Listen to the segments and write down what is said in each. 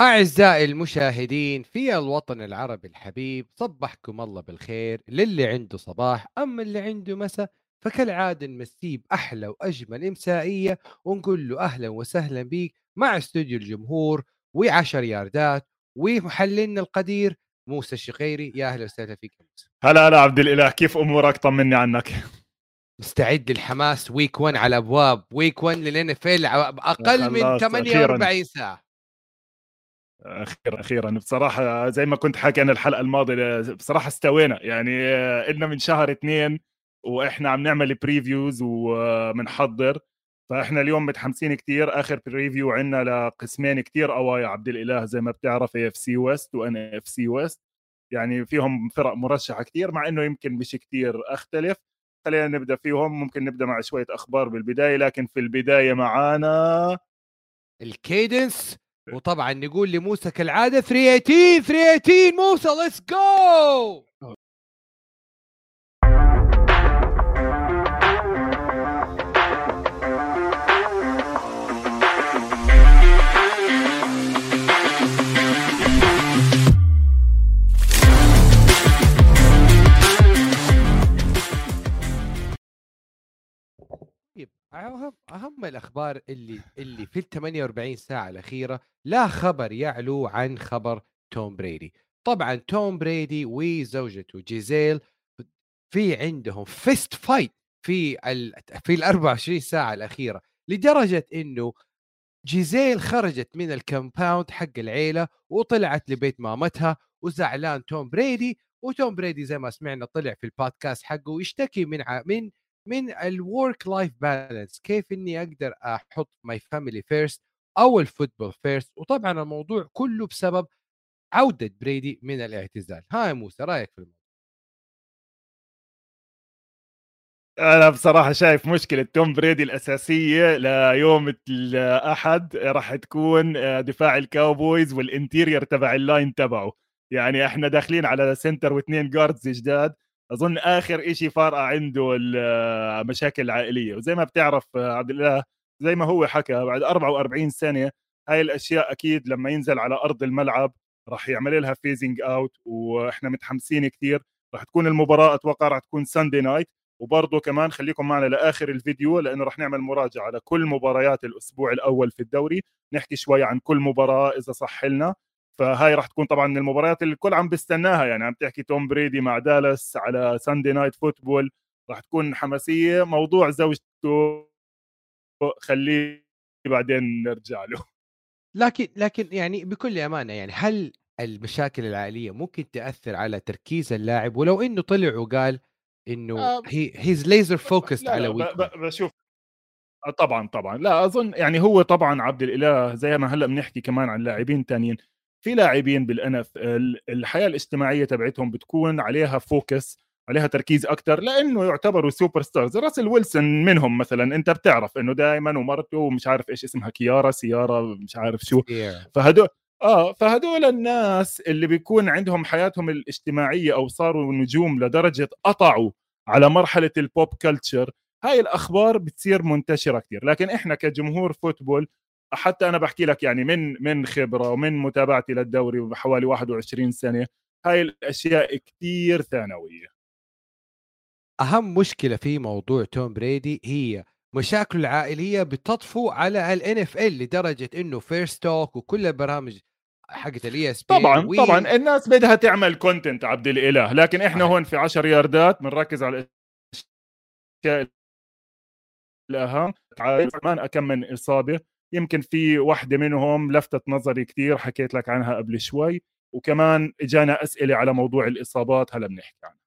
أعزائي المشاهدين في الوطن العربي الحبيب صبحكم الله بالخير للي عنده صباح أما اللي عنده مساء فكالعادة نمسيه بأحلى وأجمل إمسائية ونقول له أهلا وسهلا بيك مع استوديو الجمهور وعشر ياردات ومحللنا القدير موسى الشقيري. يا أهلا وسهلا فيك يا موسى. هلا هلا عبد الإله كيف أمورك؟ طمني عنك. مستعد للحماس ويك 1 على أبواب ويك 1 للإن في أقل من خلاص، 48 ساعة. أخيرا أخيرا. بصراحة زي ما كنت حاكي أنا الحلقة الماضية بصراحة استوينا. يعني آه، إلنا من شهر اثنين وإحنا عم نعمل previews وبنحضر فإحنا اليوم متحمسين كتير. آخر preview عندنا لقسمين كتير. قوي يا عبد الإله زي ما بتعرف AFC West و NFC West يعني فيهم فرق مرشحة كتير مع إنه يمكن مش كتير أختلف. خلينا نبدأ فيهم. ممكن نبدأ مع شوية أخبار بالبداية لكن في البداية معانا الكيدنس وطبعا نقول لموسى كالعادة 318 318 موسى ليتس جو اهم أهم الأخبار اللي اللي في ال 48 ساعة الأخيرة لا خبر يعلو عن خبر توم بريدي. طبعا توم بريدي وزوجته جيزيل في عندهم fist fight في ال في ال 24 ساعة الأخيرة لدرجة إنه جيزيل خرجت من ال compound حق العيلة وطلعت لبيت مامتها وزعلان توم بريدي وتوم بريدي زي ما سمعنا طلع في البودكاست حقه يشتكي من ع- من من ال work life balance كيف إني أقدر أحط my family first أو ال football first وطبعا الموضوع كله بسبب عودة بريدي من الاعتزال. ها يا موسى رأيك في الموضوع؟ أنا بصراحة شايف مشكلة توم بريدي الأساسية ليوم الأحد راح تكون آه، دفاع الكاوبويز وال interior تبع ال line تبعه. يعني إحنا داخلين على center واثنين guards جداد. أظن آخر إشي فارقة عنده المشاكل العائلية. وزي ما بتعرف آه، عبد الله زي ما هو حكى بعد 44 سنة هاي الأشياء أكيد لما ينزل على أرض الملعب راح يعمل لها phasing out وإحنا متحمسين كثير راح تكون المباراة أتوقع راح تكون Sunday night وبرضه كمان خليكم معنا لآخر الفيديو لأنه راح نعمل مراجعة على كل مباريات الأسبوع الأول في الدوري. نحكي شوي عن كل مباراة إذا صح لنا. فهاي راح تكون طبعا من المباريات اللي الكل عم بيستناها. يعني عم تحكي توم بريدي مع دالاس على Sunday Night Football راح تكون حماسية موضوع زوجته. خليه بعدين نرجع له. لكن لكن يعني بكل أمانة يعني هل المشاكل العائلية ممكن تأثر على تركيز اللاعب؟ ولو إنه طلع وقال إنه he he's laser focused لا على week بشوف. آه، طبعا طبعا. لا أظن يعني هو طبعا عبد الإله زي ما هلأ بنحكي كمان عن لاعبين تانيين. في لاعبين بال NFL الحياة الاجتماعية تبعتهم بتكون عليها focus عليها تركيز أكثر لأنه يعتبروا superstars راسل ويلسون منهم مثلا أنت بتعرف إنه دائما ومرته ومش عارف إيش اسمها كيارا سيارا مش عارف شو. Yeah. فهدول آه فهدول الناس اللي بيكون عندهم حياتهم الاجتماعية أو صاروا نجوم لدرجة قطعوا على مرحلة ال pop culture هاي الأخبار بتصير منتشرة كثير لكن إحنا كجمهور football حتى أنا بحكي لك يعني من من خبرة ومن متابعتي للدوري بحوالي 21 سنة هاي الأشياء كثير ثانوية. أهم مشكلة في موضوع توم بريدي هي مشاكله العائلية بتطفو على ال NFL لدرجة إنه First Take وكل البرامج حقت ال ESPN طبعا طبعا الناس بدها تعمل content عبد الإله لكن إحنا صحيح. هون في 10 ياردات بنركز على الأشياء الأهم. كمان كم من إصابة. يمكن في واحدة منهم لفتت نظري كثير حكيت لك عنها قبل شوي وكمان إجانا أسئلة على موضوع الإصابات هلا بنحكي عنها.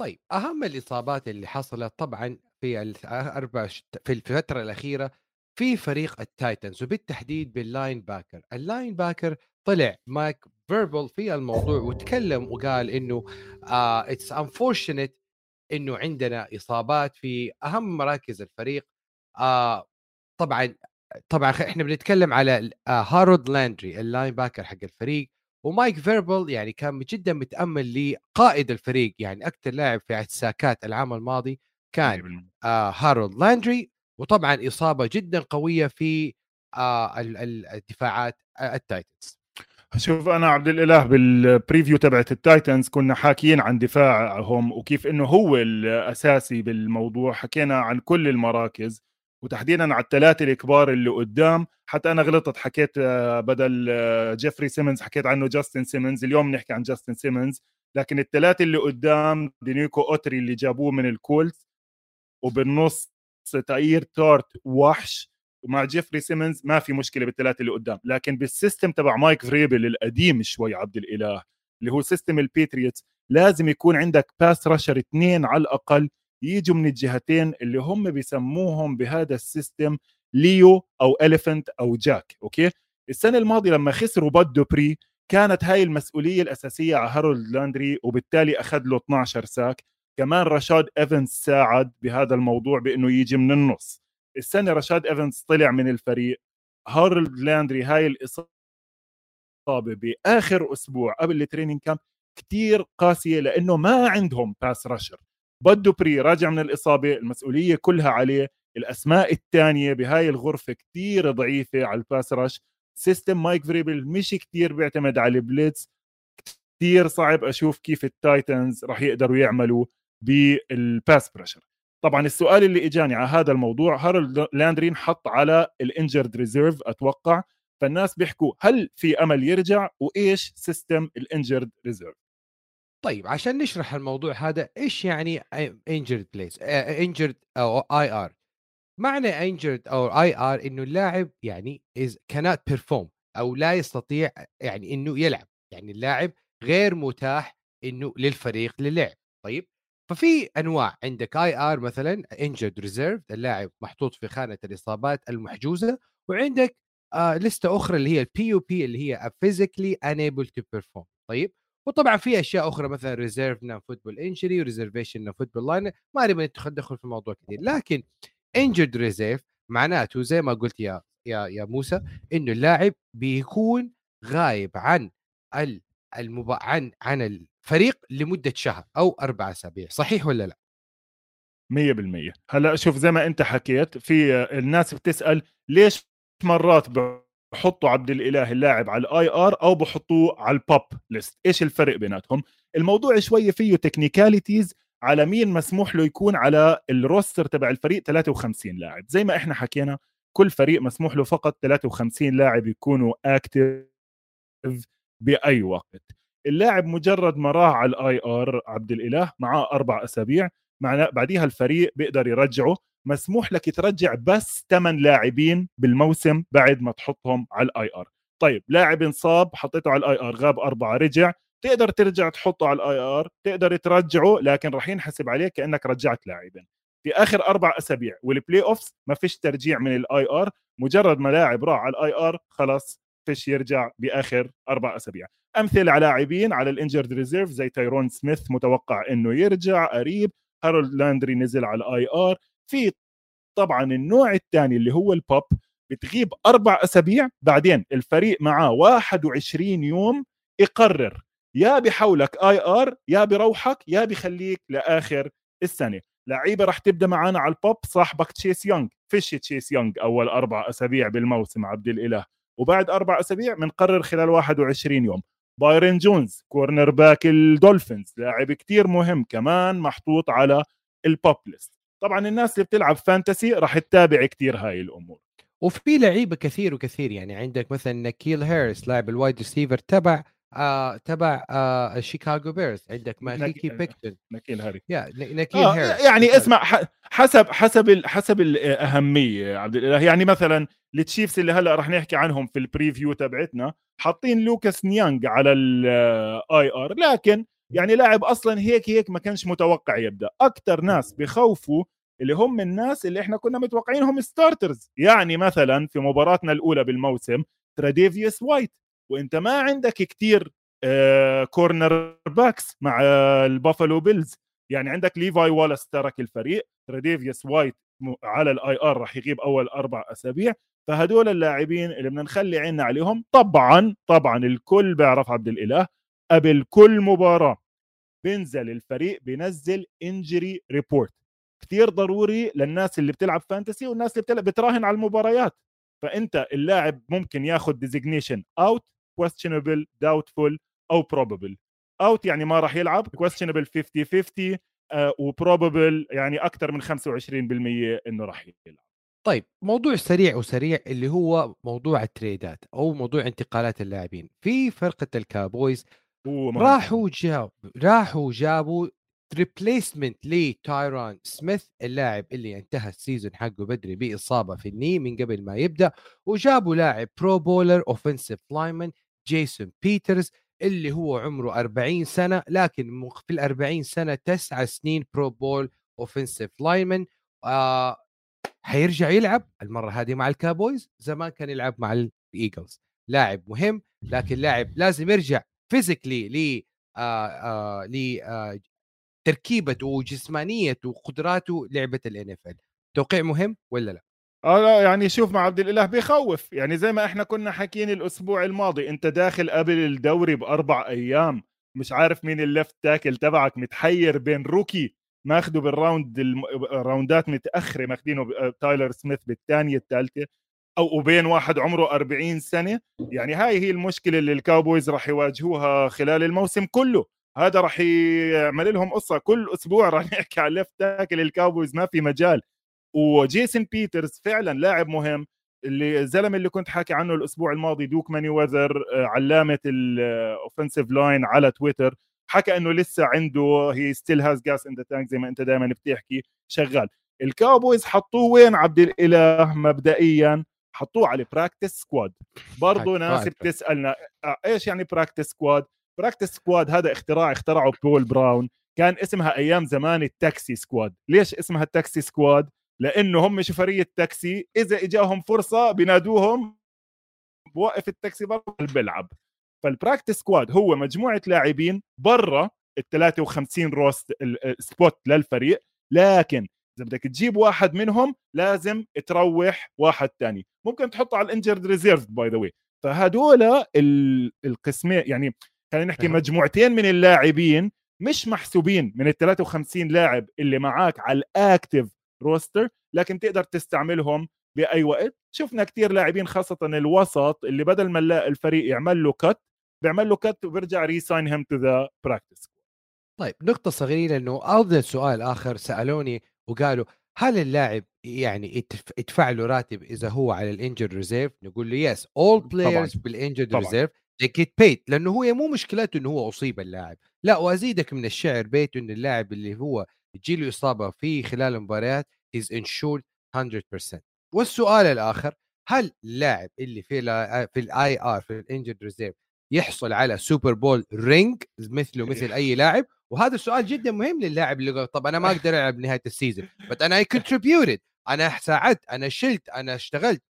طيب أهم الإصابات اللي حصلت طبعا في الاربع في الفترة الأخيرة في فريق ال Titans وبالتحديد بال linebacker. ال linebacker طلع مايك فريبل في الموضوع وتكلم وقال إنه it's uh, unfortunate إنه عندنا إصابات في أهم مراكز الفريق. آه طبعا طبعا إحنا بنتكلم على آه هارولد لاندري ال linebacker حق الفريق ومايك فريبل يعني كان جدا متأمل لقائد الفريق يعني أكثر لاعب في الساكات العام الماضي كان آه هارولد لاندري وطبعا إصابة جدا قوية في آه ال- ال- الدفاعات ال Titans. شوف أنا عبد الإله بال preview تبعت ال Titans كنا حاكيين عن دفاعهم وكيف إنه هو الأساسي بالموضوع حكينا عن كل المراكز. وتحديدا على الثلاثه الكبار اللي قدام. حتى أنا غلطت حكيت آه، بدل آه، جيفري سيمنز حكيت عنه جاستن سيمنز. اليوم نحكي عن جاستن سيمنز. لكن الثلاثه اللي قدام دينيكو أوتري اللي جابوه من ال Colts وبالنص تاير تارت وحش. ومع جيفري سيمنز ما في مشكلة بالثلاثه اللي قدام. لكن بال system تبع مايك فريبل القديم شوي عبد الإله اللي هو system ال Patriots لازم يكون عندك pass rusher اثنين على الأقل. يجوا من الجهتين اللي هم بيسموهم بهذا ال system Leo أو elephant أو Jack okay؟ السنة الماضية لما خسروا بود دوبري كانت هاي المسؤولية الأساسية على هارولد لاندري وبالتالي أخذ له 12 sack. كمان رشاد إيفنز ساعد بهذا الموضوع بإنه يجي من النص. السنة رشاد إيفنز طلع من الفريق. هارولد لاندري هاي الإصابة بآخر أسبوع قبل ال training camp كثير قاسية لأنه ما عندهم pass rusher بود دوبري راجع من الإصابة المسؤولية كلها عليه. الأسماء الثانية بهاي الغرفة كثير ضعيفة على ال pass rush. system مايك فريبل مش كثير بيعتمد على ال blitz. كثير صعب أشوف كيف ال Titans راح يقدروا يعملوا بال pass pressure. طبعا السؤال اللي إجاني على هذا الموضوع هارولد لاندري انحط على ال injured reserve أتوقع. فالناس بيحكوا هل في أمل يرجع؟ وإيش system ال injured reserve طيب عشان نشرح الموضوع هذا إيش يعني injured placed injured أو IR معنى injured أو IR إنه اللاعب يعني از كانت بيرفورم أو لا يستطيع يعني إنه يلعب. يعني اللاعب غير متاح إنه للفريق للعب. طيب ففي أنواع. عندك IR مثلا injured reserve اللاعب محطوط في خانة الإصابات المحجوزة. وعندك آه ليستة أخرى اللي هي ال PUP اللي هي فيزيكلي انيبل تو بيرفورم طيب وطبعا في أشياء أخرى مثلا reserve non-football injury و reservation non-football illness ما نبغى ندخل في الموضوع كثير. لكن injured reserve معناته زي ما قلت يا يا يا موسى إنه اللاعب بيكون غايب عن المبا... عن عن الفريق لمدة شهر أو أربع أسابيع. صحيح ولا لا؟ 100% هلأ شوف زي ما أنت حكيت في الناس بتسأل ليش مرات بحطوا عبد الإله اللاعب على ال IR أو بحطوه على ال PUP list. إيش الفرق بيناتهم؟ الموضوع شوية فيه technicalities على مين مسموح له يكون على ال roster تبع الفريق 53 لاعب. زي ما إحنا حكينا كل فريق مسموح له فقط 53 لاعب يكونوا active بأي وقت. اللاعب مجرد ما راح على ال IR عبد الإله معاه أربع أسابيع مع بعديها الفريق بيقدر يرجعه. مسموح لك ترجع بس 8 لاعبين بالموسم بعد ما تحطهم على ال IR. طيب لاعب انصاب حطيته على ال IR غاب أربعة رجع. تقدر ترجع تحطه على الاي آر تقدر ترجعه لكن راح ينحسب عليك كأنك رجعت لاعبين. في آخر أربع أسابيع وال playoffs ما فيش ترجيع من ال IR. مجرد ما لاعب راح على ال IR خلاص فيش يرجع بآخر أربع أسابيع. أمثلة على لاعبين على ال injured reserve زي تايرون سميث متوقع إنه يرجع قريب. هارولد لاندري نزل على ال IR. في طبعا النوع الثاني اللي هو ال PUP بتغيب أربع أسابيع بعدين الفريق معاه 21 يوم يقرر يا بحولك IR يا بروحك يا بخليك لآخر السنة. لعيبة راح تبدأ معنا على ال PUP صاحبك تشيس يونغ. فيش تشيس يونغ أول أربع أسابيع بالموسم عبد الإله. وبعد أربع أسابيع بنقرر خلال 21 يوم. بايرن جونز cornerback الدولفينز لاعب كتير مهم كمان محطوط على ال PUP list طبعا الناس اللي بتلعب fantasy راح تتابع كتير هاي الأمور. وفي لعيبة كثير وكثير يعني عندك مثلا نكيل هاريس لاعب ال wide receiver تبع آه تبع آه شيكاغو بيرز. عندك ميكاي بيكتون. نكيل هاري. يا نكيل آه هاريس يعني اسمع حسب حسب حسب الاهميه عبد الإله. يعني مثلا التشيفز اللي هلأ رح نحكي عنهم في ال preview تبعتنا حاطين لوكاس نيانج على ال IR. لكن يعني لاعب أصلا هيك هيك ما كانش متوقع يبدأ. أكثر ناس بخوفوا اللي هم الناس اللي إحنا كنا متوقعينهم starters يعني مثلا في مباراتنا الأولى بالموسم تراديفيوس وايت وإنت ما عندك كثير cornerbacks مع البافلو بيلز يعني عندك ليفاي والاس ترك الفريق. تراديفيوس وايت على ال IR راح يغيب أول أربع أسابيع. فهدول اللاعبين اللي بدنا نخلي عيننا عليهم. طبعا طبعا الكل بيعرف عبد الإله. قبل كل مباراة بينزل الفريق بينزل injury report كثير ضروري للناس اللي بتلعب fantasy والناس اللي بتلعب بتراهن على المباريات. فأنت اللاعب ممكن ياخذ designation out questionable doubtful أو probable. out يعني ما راح يلعب questionable 50 50 و probable يعني أكثر من 25% إنه راح يلعب. طيب موضوع سريع وسريع اللي هو موضوع ال trade ات أو موضوع انتقالات اللاعبين. في فرقة الكابويز راحوا جاب راحوا جابوا replacement لتايرون سميث اللاعب اللي انتهى ال season حقه بدري بإصابة في ال knee من قبل ما يبدأ وجابوا لاعب Pro Bowler offensive lineman جيسون بيترز اللي هو عمره 40 سنة لكن في ال 40 سنة تسعة سنين Pro Bowl offensive lineman حيرجع يلعب المرة هذه مع الكابويز زمان كان يلعب مع الايجلز لاعب مهم لكن لاعب لازم يرجع physically ل آه آه آه تركيبته وجسمانيته وقدراته لعبة ال NFL توقيع مهم ولا لا؟ آه لا يعني شوف مع عبد الإله بيخوف. يعني زي ما إحنا كنا حاكيين الأسبوع الماضي أنت داخل قبل الدوري بأربع أيام مش عارف مين ال left tackle تبعك متحير بين rookie ماخده بال round ال round ات متأخرة ماخدينه تايلر سميث بالثانية الثالثة أو وبين واحد عمره 40 سنة. يعني هاي هي المشكلة اللي الكاوبويز راح يواجهوها خلال الموسم كله. هذا راح يعمل لهم قصة كل أسبوع راح نحكي على left tackle الكاوبويز ما في مجال. وجيسون بيترز فعلا لاعب مهم اللي الزلمة اللي كنت حاكي عنه الأسبوع الماضي دوك مانيويذر آه، علامة ال offensive line على تويتر حكى إنه لسه عنده he still has gas in the tank زي ما أنت دائما بتحكي شغال. الكاوبويز حطوه وين عبد الإله؟ مبدئيا حطوه على practice squad برضه ناس بتسألنا آه، إيش يعني practice squad practice squad هذا اختراع اخترعه بول براون. كان اسمها أيام زمان ال taxi squad. ليش اسمها ال taxi squad؟ لأنه هم شوفريه تاكسي إذا إجاهم فرصة بينادوهم بوقف التاكسي برا بيلعب فال practice squad هو مجموعة لاعبين برا ال 53 roster spot للفريق. لكن إذا بدك تجيب واحد منهم لازم تروح واحد ثاني ممكن تحطه على ال injured reserve by the way فهدول القسمين يعني خلينا نحكي مجموعتين من اللاعبين مش محسوبين من ال 53 لاعب اللي معك على ال active roster لكن تقدر تستعملهم بأي وقت. شفنا كثير لاعبين خاصة الوسط اللي بدل ما الفريق يعمل له cut بيعمل له cut وبيرجع re-sign him to the practice طيب نقطة صغيرة لأنه افضل سؤال آخر سألوني وقالوا هل اللاعب يعني يدفع له راتب إذا هو على ال injured reserve نقول له yes all players بال injured reserve they get paid لأنه هو مو مشكلته إنه هو أصيب اللاعب لا وأزيدك من الشعر بيت انه اللاعب اللي هو تجي له إصابة في خلال المباريات is insured 100% والسؤال الآخر هل اللاعب اللي في في ال IR في ال injured reserve يحصل على Super Bowl ring مثله مثل أي لاعب؟ وهذا السؤال جدا مهم للاعب اللي يقول طب أنا ما أقدر ألعب نهاية ال season بس أنا I contributed أنا ساعدت أنا شلت أنا اشتغلت.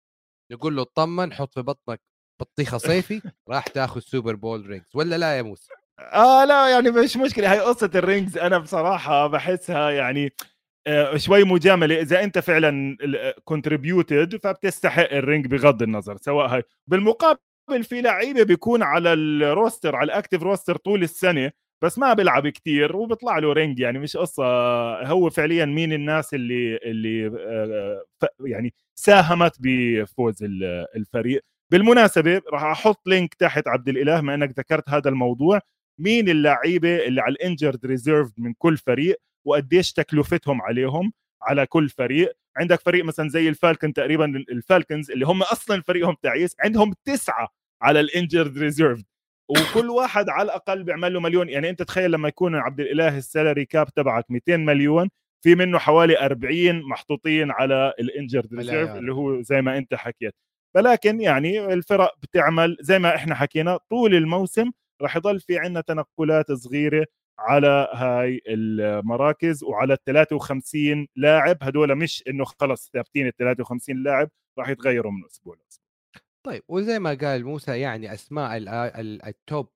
نقول له اطمن حط في بطنك بطيخة صيفي راح تاخذ Super Bowl rings ولا لا يا موسى؟ آه لا يعني مش مشكلة هاي قصة ال rings أنا بصراحة بحسها يعني آه شوي مجاملة إذا أنت فعلا contributed فبتستحق ال ring بغض النظر سواء هاي بالمقابل في لعيبة بيكون على ال roster على ال active roster طول السنة بس ما بيلعب كثير وبيطلع له ring يعني مش قصة هو فعليا مين الناس اللي اللي آه يعني ساهمت بفوز الفريق بالمناسبة راح أحط link تحت عبد الإله ما إنك ذكرت هذا الموضوع. مين اللعيبة اللي على ال injured reserve من كل فريق وقديش تكلفتهم عليهم على كل فريق؟ عندك فريق مثلا زي الفالكن تقريبا الفالكنز اللي هم أصلا فريقهم تعيس عندهم تسعة على ال injured reserve وكل واحد على الأقل بيعمل له مليون. يعني أنت تخيل لما يكون عبد الإله ال salary cap تبعك 200 مليون في منه حوالي 40 محطوطين على ال injured reserve اللي هو زي ما أنت حكيت. ولكن يعني الفرق بتعمل زي ما إحنا حكينا طول الموسم راح يضل في عندنا تنقلات صغيرة على هاي المراكز وعلى ال 53 لاعب. هدول مش إنه خلص ثابتين ال 53 لاعب راح يتغيروا من أسبوع لأسبوع. طيب وزي ما قال موسى يعني أسماء ال top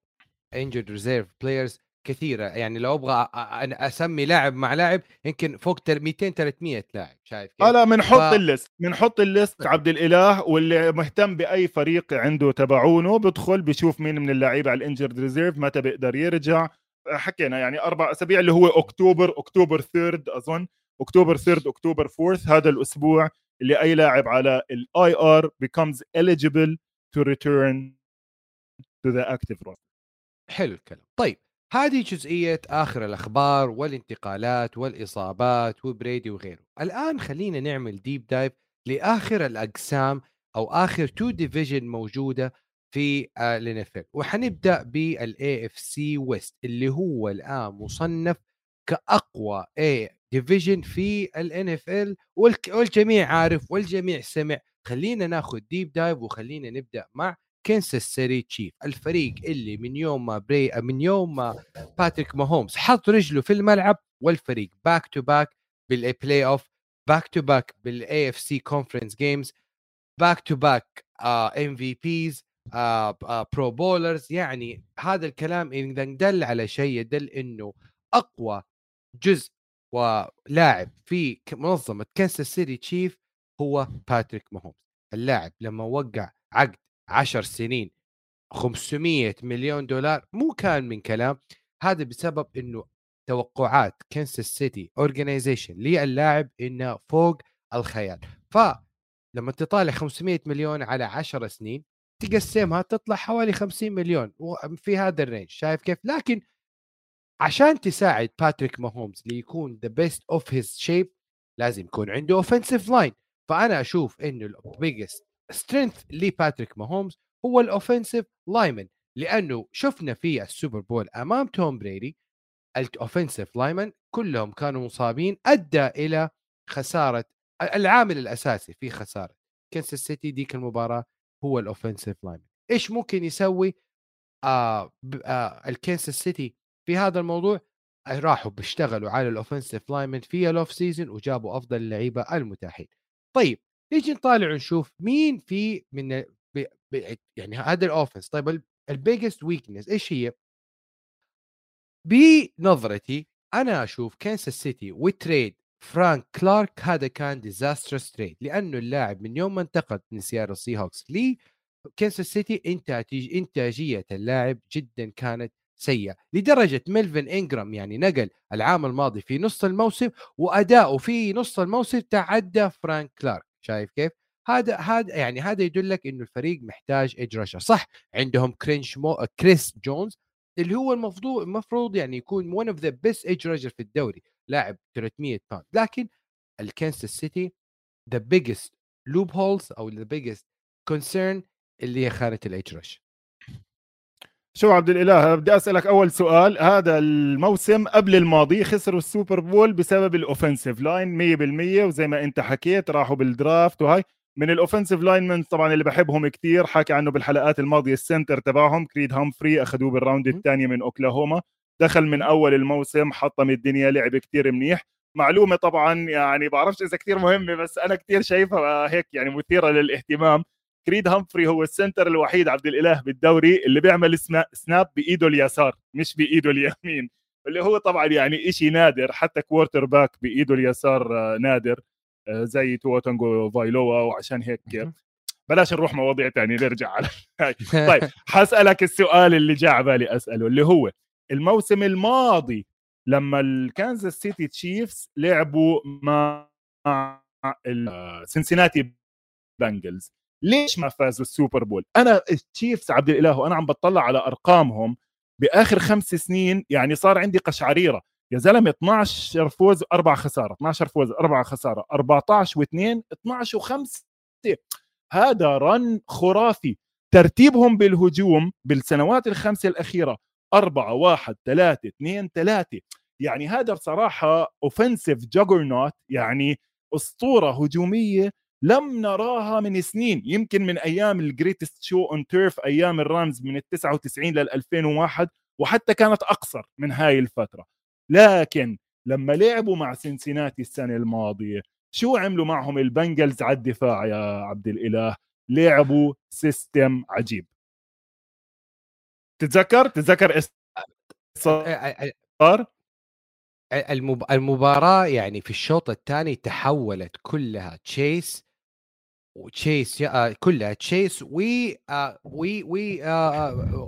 injured reserve players كثيرة يعني لو أبغى أنا أسمي لاعب مع لاعب يمكن فوق 200 300 لاعب شايف كيف؟ لا بنحط ف... ال list بنحط ال list عبد الإله واللي مهتم بأي فريق عنده تبعونه بدخل بشوف مين من اللعيبة على ال injured reserve متى بيقدر يرجع. حكينا يعني أربع أسابيع اللي هو أكتوبر أكتوبر 3 أظن. أكتوبر 3 أكتوبر 4 هذا الأسبوع اللي أي لاعب على ال IR becomes eligible to return to the active roster حلو الكلام. طيب هذه جزئية آخر الأخبار والانتقالات والإصابات و trade وغيره. الآن خلينا نعمل deep dive لآخر الأقسام أو آخر two division موجودة في ال NFL وحنبدأ بال AFC West اللي هو الآن مصنف كأقوى a division في ال NFL والجميع عارف والجميع سمع. خلينا ناخذ deep dive وخلينا نبدأ مع كنساس سيتي تشيف الفريق اللي من يوم ما بري من يوم ما باتريك ماهومز حط رجله في الملعب والفريق back to back بال playoff back to back بال AFC conference games back to back MVPs pro bowlers يعني هذا الكلام إذا دل على شيء يدل إنه أقوى جزء ولاعب في منظمة كنساس سيتي تشيف هو باتريك ماهومز اللاعب لما وقع عقد 10 سنين 500 مليون دولار مو كان من كلام. هذا بسبب إنه توقعات كنساس سيتي organization للاعب إنه فوق الخيال. فلما تطالع 500 مليون على 10 سنين تقسمها تطلع حوالي 50 مليون في هذا ال range شايف كيف؟ لكن عشان تساعد باتريك ماهومز ليكون the best of his shape لازم يكون عنده offensive line فأنا أشوف إنه ال biggest strength لباتريك ماهومز هو ال offensive linemen لأنه شفنا في السوبر بول أمام توم بريدي ال offensive linemen كلهم كانوا مصابين أدى إلى خسارة العامل الأساسي في خسارة. كنساس سيتي ديك المباراة هو ال offensive linemen إيش ممكن يسوي؟ آه آه الكنساس سيتي في هذا الموضوع؟ راحوا بيشتغلوا على ال offensive linemen في ال off season وجابوا أفضل اللعيبه المتاحين. طيب نيجي نطالع ونشوف مين في من يعني هذا ال offense طيب ال biggest weakness إيش هي؟ بنظرتي أنا أشوف كانساس سيتي و trade فرانك كلارك هذا كان disastrous trade لأنه اللاعب من يوم ما انتقل من سياتل سي هوكس لي كانساس سيتي انتاجيه إنتاجية اللاعب جدا كانت سيء لدرجة ميلفن انجرام يعني نقل العام الماضي في نص الموسم وأداؤه في نص الموسم تعدى فرانك كلارك شايف كيف؟ هذا هذا يعني هذا يدلك إنه الفريق محتاج edge rusher. صح عندهم كرينش مو كريس جونز اللي هو المفروض المفروض يعني يكون one of the best edge rusher في الدوري لاعب 300 pound لكن الكنساس سيتي the biggest loopholes أو the biggest concern اللي هي خانة ال edge rush شو عبد الإله بدي أسألك أول سؤال. هذا الموسم قبل الماضي خسروا السوبر بول بسبب ال offensive line 100% وزي ما أنت حكيت راحوا بال draft وهاي. من ال offensive line من طبعا اللي بحبهم كثير حكى عنه بالحلقات الماضية ال center تبعهم كريد هامفري أخذوه بال round الثاني من أوكلاهوما. دخل من أول الموسم حطم الدنيا لعب كثير منيح. معلومة طبعا يعني بعرفش إذا كثير مهمة بس أنا كثير شايفها هيك يعني مثيرة للاهتمام. كريد همفري هو ال center الوحيد عبد الإله بالدوري اللي بيعمل snap بإيده اليسار مش بإيده اليمين. اللي هو طبعا يعني شيء نادر حتى quarterback بإيده اليسار آه، نادر آه، زي توا تونجوفايلوا وعشان هيك بلاش نروح مواضيع ثانية نرجع على طيب حسألك السؤال اللي جاء على بالي أسأله اللي هو الموسم الماضي لما الكانزاس سيتي تشيفز لعبوا مع السنسيناتي آه، بنجلز ليش ما فازوا السوبر بول؟ أنا التشيفز عبد الإله وأنا عم بطلع على أرقامهم بآخر خمس سنين يعني صار عندي قشعريرة. يا زلمة 12 فوز أربع خساره 12 فوز أربع خساره 14 و2 12 و5 هذا run خرافي. ترتيبهم بالهجوم بالسنوات الخمسه الأخيرة 4 1 3 2 3 يعني هذا بصراحة offensive juggernaut يعني أسطورة هجومية لم نراها من سنين. يمكن من أيام ال greatest show on turf أيام الرامز من ال 99 لل 2001 وحتى كانت أقصر من هاي الفترة. لكن لما لعبوا مع سنسيناتي السنة الماضية شو عملوا معهم البنجلز على الدفاع يا عبد الإله؟ لعبوا system عجيب. تتذكر؟ تتذكر صار؟ المباراة يعني في الشوط الثاني تحولت كلها. تشيفز وتشيفز آه كلها تشيفز و آه و و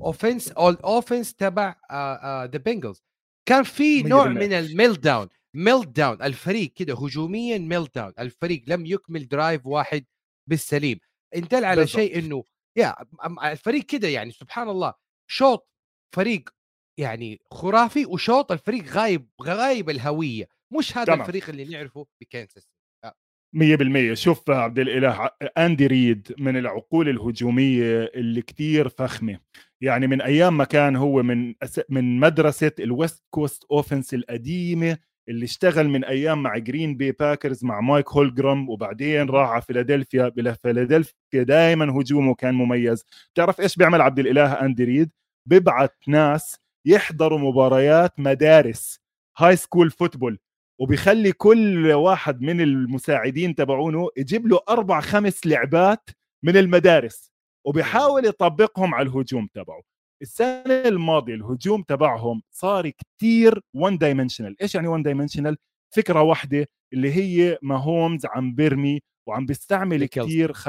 offense offense تبع ذا آه بنجلز كان في نوع من ال meltdown meltdown الفريق كده هجوميا meltdown الفريق لم يكمل drive واحد بالسليم. انتل على شيء إنه يا الفريق كده يعني سبحان الله شوط فريق يعني خرافي وشوط الفريق غايب غايب الهوية. مش هذا تمام. الفريق اللي نعرفه بكنساس 100% شوف عبد الإله أندي ريد من العقول الهجومية اللي كتير فخمة. يعني من أيام ما كان هو من من مدرسة ال West Coast offense القديمة اللي اشتغل من أيام مع جرين بي باكرز مع مايك هولجرام وبعدين راح على فيلادلفيا فيلادلفيا دائما هجومه كان مميز. بتعرف إيش بيعمل عبد الإله أندي ريد؟ بيبعت ناس يحضروا مباريات مدارس high school football وبيخلي كل واحد من المساعدين تبعونه يجيب له أربع خمس لعبات من المدارس وبيحاول يطبقهم على الهجوم تبعه. السنة الماضية الهجوم تبعهم صار كتير one dimensional إيش يعني one dimensional فكرة واحدة اللي هي ماهومز عم بيرمي وعم بيستعمل كثير خ...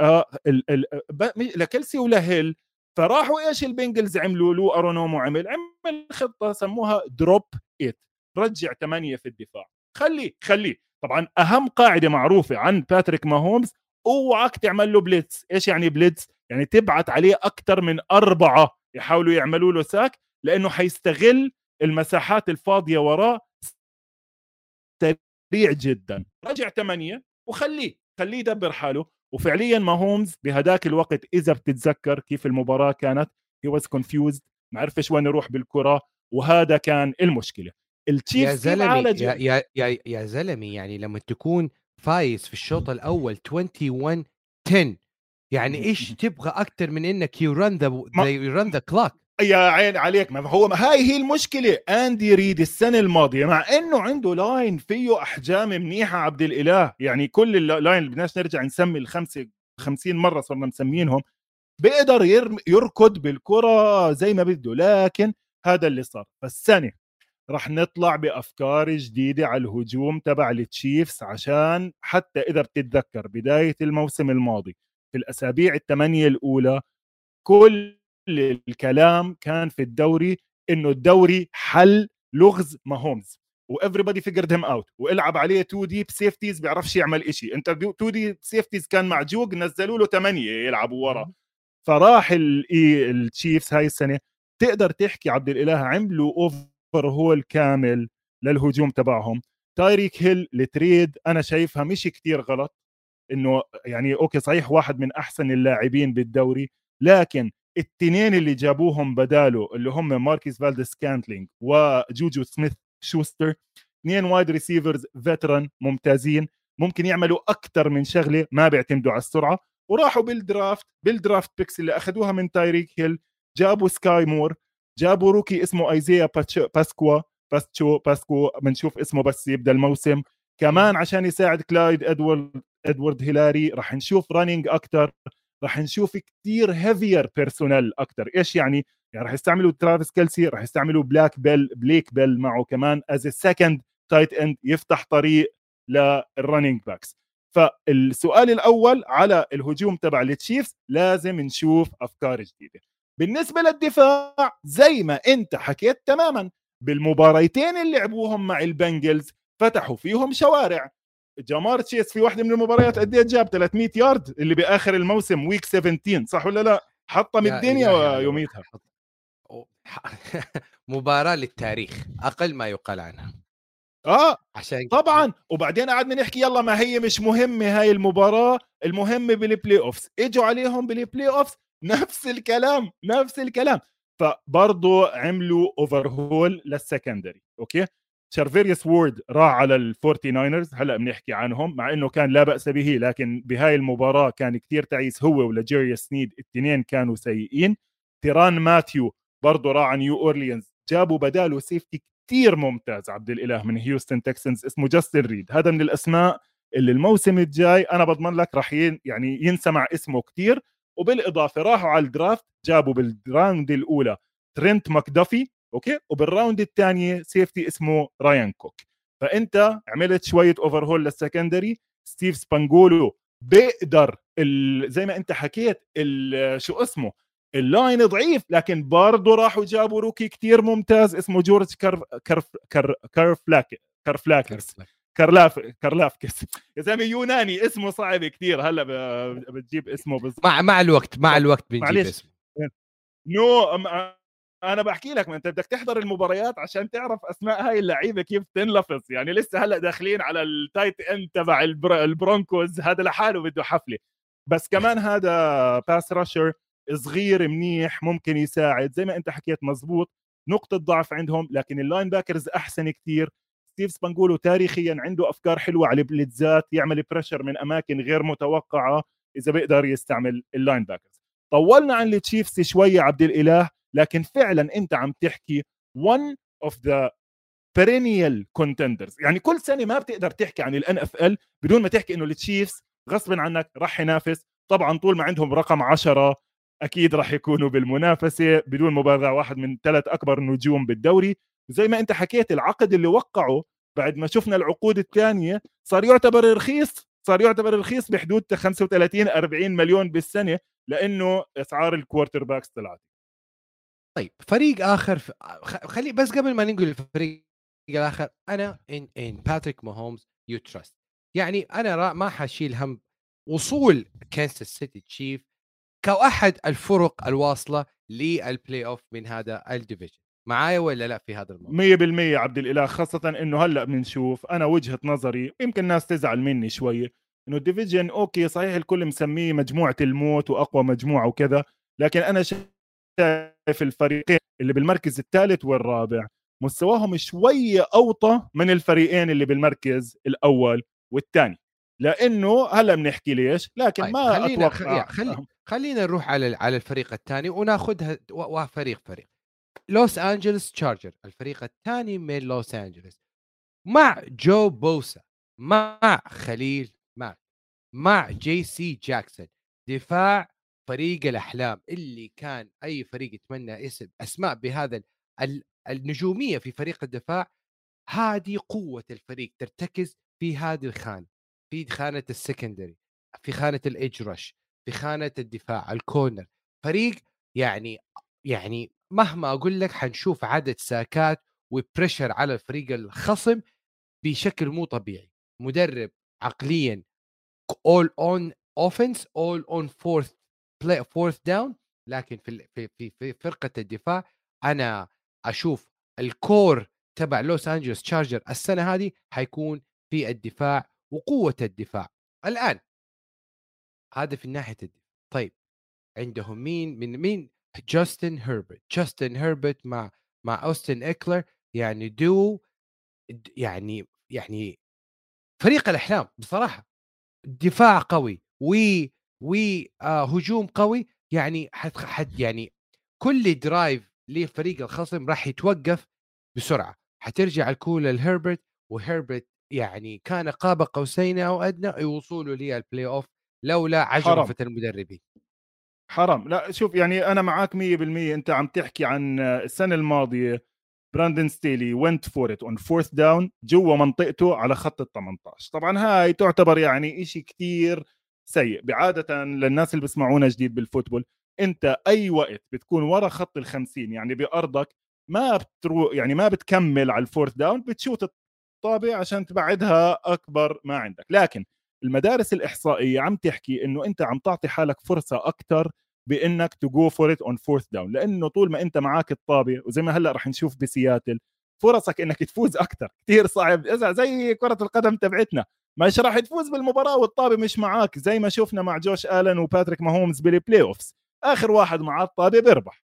آه ال... ال... ب... لكيلسي ولهيل فراحوا إيش البنجلز عملوا له؟ أنارومو عمل عمل خطة سموها drop eight رجع ثمانيه في الدفاع. خليه خليه طبعا أهم قاعدة معروفة عن باتريك ماهومز أوعك تعمل له blitz إيش يعني blitz يعني تبعت عليه أكثر من أربعة يحاولوا يعملوا له sack لأنه حيستغل المساحات الفاضية وراه. سريع جدا. رجع ثمانيه وخليه خليه يدبر حاله. وفعليا ماهومز بهداك الوقت إذا بتتذكر كيف المباراة كانت he was confused ما عرفش وين يروح بالكرة وهذا كان المشكلة. التشيفز يا زلمه يا يا يا, يا زلمه يعني لما تكون فايز في الشوط الأول 21 10 يعني إيش تبغى أكثر من إنك you run the you run the clock يا عين عليك ما هو ما هاي هي المشكلة. اندي ريد السنة الماضية مع إنه عنده line فيه أحجام منيحة عبد الإله. يعني كل ال line اللي بدناش نرجع نسمي الخمسة 50 مرة صرنا مسمينهم. بيقدر يركض بالكرة زي ما بده لكن هذا اللي صار. فالسنة رح نطلع بأفكار جديدة على الهجوم تبع التشيفز عشان حتى إذا بتتذكر بداية الموسم الماضي في الأسابيع الثمانية الأولى كل الكلام كان في الدوري إنه الدوري حل لغز ماهومز و everybody figured him out والعب عليه 2 deep safeties بيعرفش يعمل شيء أنت 2 deep safeties كان معجوق نزلوا له 8 يلعبوا ورا. فراح التشيفز هاي السنة تقدر تحكي عبد الإله عملوا overhaul كامل للهجوم تبعهم. تايريك هيل ال trade أنا شايفها مش كتير غلط إنه يعني okay صحيح واحد من أحسن اللاعبين بالدوري لكن التنين اللي جابوهم بداله اللي هم ماركيز فالديس سكانتلينج وجوجو سميث شوستر اثنين wide receivers veteran ممتازين ممكن يعملوا أكثر من شغلة ما بيعتمدوا على السرعة وراحوا بال draft بال draft picks اللي أخذوها من تايريك هيل جابوا سكاي مور جابوا rookie اسمه ايزيا باتشيكو باتشيكو باتشيكو بنشوف اسمه بس يبدأ الموسم. كمان عشان يساعد كلايد ادوارد إدوارد هيلير راح نشوف running أكثر راح نشوف كثير heavier personnel أكثر إيش يعني؟ يعني راح يستعملوا ترافيس كيلسي راح يستعملوا بلاك بيل بليك بيل معه كمان as second tight end يفتح طريق لل running backs فالسؤال الأول على الهجوم تبع التشيفز لازم نشوف أفكار جديدة. بالنسبة للدفاع زي ما أنت حكيت تماما بالمباريتين اللي لعبوهم مع البنجلز فتحوا فيهم شوارع. جامار تشيس في واحدة من المباريات قد جاب 300 يارد؟ اللي بآخر الموسم week 17 صح ولا لا؟ حطم الدنيا يوميتها. مباراة للتاريخ أقل ما يقال عنها. آه عشان طبعا. وبعدين قعدنا نحكي يلا ما هي مش مهمة هاي المباراة المهمه بال playoffs إجوا عليهم بال playoffs نفس الكلام نفس الكلام. فبرضه عملوا overhaul لل secondary okay؟ شارفيريوس وورد راح على الفورتي ناينرز هلأ بنحكي عنهم مع إنه كان لا بأس به لكن بهاي المباراة كان كثير تعيس هو ولا لجيريوس سنيد الاثنين كانوا سيئين. تيران ماثيو برضه راح على نيو اورليانز جابوا بداله safety كثير ممتاز عبد الإله من هيوستن تكسنز اسمه جاستن ريد هذا من الأسماء اللي الموسم الجاي أنا بضمن لك راح يعني ينسمع اسمه كثير وبالإضافة راحوا على ال draft جابوا بال round الأولى ترنت ماكدافي okay؟ وبال round الثانية safety اسمه برايان كوك. فأنت عملت شوية overhaul لل secondary. ستيف سبانجولو بيقدر زي ما أنت حكيت شو اسمه؟ ال line ضعيف لكن برضه راحوا جابوا روكي كتير ممتاز اسمه جورج كارف كارف كارفلاك كارفلاكس كارلاف كارلافتس يا زلمة يوناني اسمه صعب كثير هلا بتجيب اسمه بالضبط مع مع الوقت مع الوقت بنجيب اسمه. no أنا بحكي لك ما أنت بدك تحضر المباريات عشان تعرف أسماء هاي اللعيبة كيف تنلفظ. يعني لسه هلا داخلين على ال tight end تبع البرونكوز. هذا لحاله بده حفلة. بس كمان هذا pass rusher صغير منيح ممكن يساعد. زي ما أنت حكيت مزبوط نقطة ضعف عندهم لكن ال linebackers أحسن كثير ستيف سبانيولو تاريخيا عنده أفكار حلوة على ال blitzات يعمل pressure من أماكن غير متوقعة إذا بيقدر يستعمل ال linebackers طولنا عن التشيفز شوية عبد الإله لكن فعلا أنت عم تحكي one of the perennial contenders. يعني كل سنة ما بتقدر تحكي عن ال NFL بدون ما تحكي إنه التشيفز غصبا عنك راح ينافس. طبعا طول ما عندهم رقم عشرة أكيد راح يكونوا بالمنافسة بدون مبالغة. واحد من ثلاث أكبر نجوم بالدوري. زي ما أنت حكيت العقد اللي وقعه بعد ما شفنا العقود الثانية صار يعتبر رخيص صار يعتبر رخيص بحدود 35 40 مليون بالسنة لأنه أسعار ال quarterbacks طلعت طيب فريق آخر. خلي بس قبل ما ننقل الفريق الآخر أنا in in باتريك ماهومز you trust يعني أنا ما حشيل هم وصول كانساس سيتي تشيفز كأحد الفرق الواصلة لل playoff من هذا ال division معايا ولا لا في هذا الموضوع؟ 100% عبد الإله خاصة إنه هلأ بنشوف أنا وجهة نظري يمكن الناس تزعل مني شوي إنه ال division okay صحيح الكل مسميه مجموعة الموت وأقوى مجموعة وكذا لكن أنا شايف الفريقين اللي بالمركز الثالث والرابع مستواهم شوية أوطى من الفريقين اللي بالمركز الأول والثاني. لأنه هلأ بنحكي ليش؟ لكن طيب ما خلينا أتوقع. خلي خلينا نروح على على الفريق الثاني وناخذها فريق فريق. لوس انجلوس تشارجرز الفريق الثاني من لوس انجلوس مع جوي بوسا مع خليل ماك مع جي سي جاكسون دفاع فريق الأحلام اللي كان أي فريق يتمنى اسم أسماء بهذا النجومية في فريق الدفاع هذه قوة الفريق ترتكز في هذه الخانة في خانة ال secondary في خانة ال edge rush في خانة الدفاع ال corner. فريق يعني يعني مهما أقول لك حنشوف عدد sackات و pressure على الفريق الخصم بشكل مو طبيعي. مدرب عقليا all on offense all on fourth play fourth down لكن في في, في فرقة الدفاع أنا أشوف ال core تبع لوس انجلوس تشارجرز السنة هذه حيكون في الدفاع وقوة الدفاع. الآن هذا في ناحية الدفاع طيب عندهم مين؟ من مين؟ جاستن هيربرت جاستن هيربرت مع مع اوستن اكلر يعني دو يعني يعني فريق الإحلام بصراحة. دفاع قوي. و وهجوم آه، قوي. يعني حد يعني كل drive لفريق الخصم راح يتوقف بسرعة. حترجع الكورة لهربرت وهربرت يعني كان قاب قوسين أو أدنى يوصلوا لل playoff لولا عجرفه المدربين. حرام. لا شوف يعني أنا معك 100% أنت عم تحكي عن السنة الماضية براندن ستيلي went for it on fourth down جوا منطقته على خط ال 18 طبعا هاي تعتبر يعني شيء كثير سيء. بعادة للناس اللي بيسمعونا جديد بال football أنت أي وقت بتكون ورا خط ال 50 يعني بأرضك ما بتروح يعني ما بتكمل على ال fourth down بتشوت الطابة عشان تبعدها أكبر ما عندك. لكن المدارس الإحصائية عم تحكي إنه أنت عم تعطي حالك فرصة أكثر بإنك ت go for it on fourth down لأنه طول ما أنت معك الطابة وزي ما هلأ رح نشوف بسياتل فرصك إنك تفوز أكثر كثير صعب زي كرة القدم تبعتنا مش راح تفوز بالمباراة والطابة مش معاك زي ما شفنا مع جوش آلن وباتريك ماهومز بال playoffs آخر واحد مع الطابة بيربح.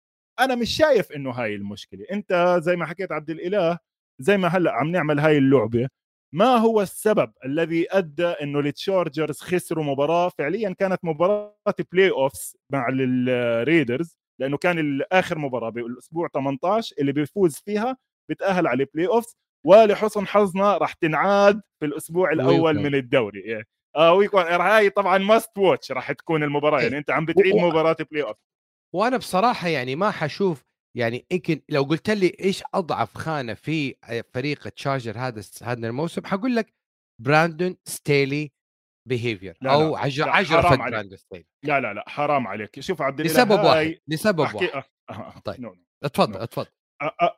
أنا مش شايف إنه هاي المشكلة أنت زي ما حكيت عبد الإله زي ما هلأ عم نعمل هاي اللعبة ما هو السبب الذي أدى إنه التشارجرز خسروا مباراة؟ فعليا كانت مباراة playoffs مع الريدرز لأنه كان آخر مباراة بالأسبوع 18 اللي بيفوز فيها بتأهل على ال playoffs ولحسن حظنا راح تنعاد في الأسبوع الأول من الدوري. يعني آه week هاي طبعا must watch راح تكون المباراة. يعني أنت عم بتعيد. مباراة playoff وأنا بصراحة يعني ما حشوف يعني يمكن لو قلت لي إيش أضعف خانة في فريق تشارجرز هذا هذا الموسم حقول لك براندون ستيلي behavior أو لا عجر عجرفه براندون ستيلي. لا لا لا حرام عليك. شوف عبد الله لسبب واحد لسبب واحد. أه. طيب اتفضل اتفضل.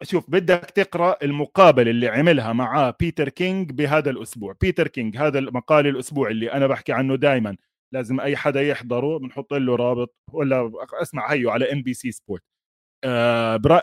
شوف بدك تقرأ المقابلة اللي عملها مع بيتر كينج بهذا الأسبوع. بيتر كينج هذا المقال الأسبوع اللي أنا بحكي عنه دائما لازم أي حدا يحضره بنحط له رابط ولا أسمع هيو على إن بي سي سبورتس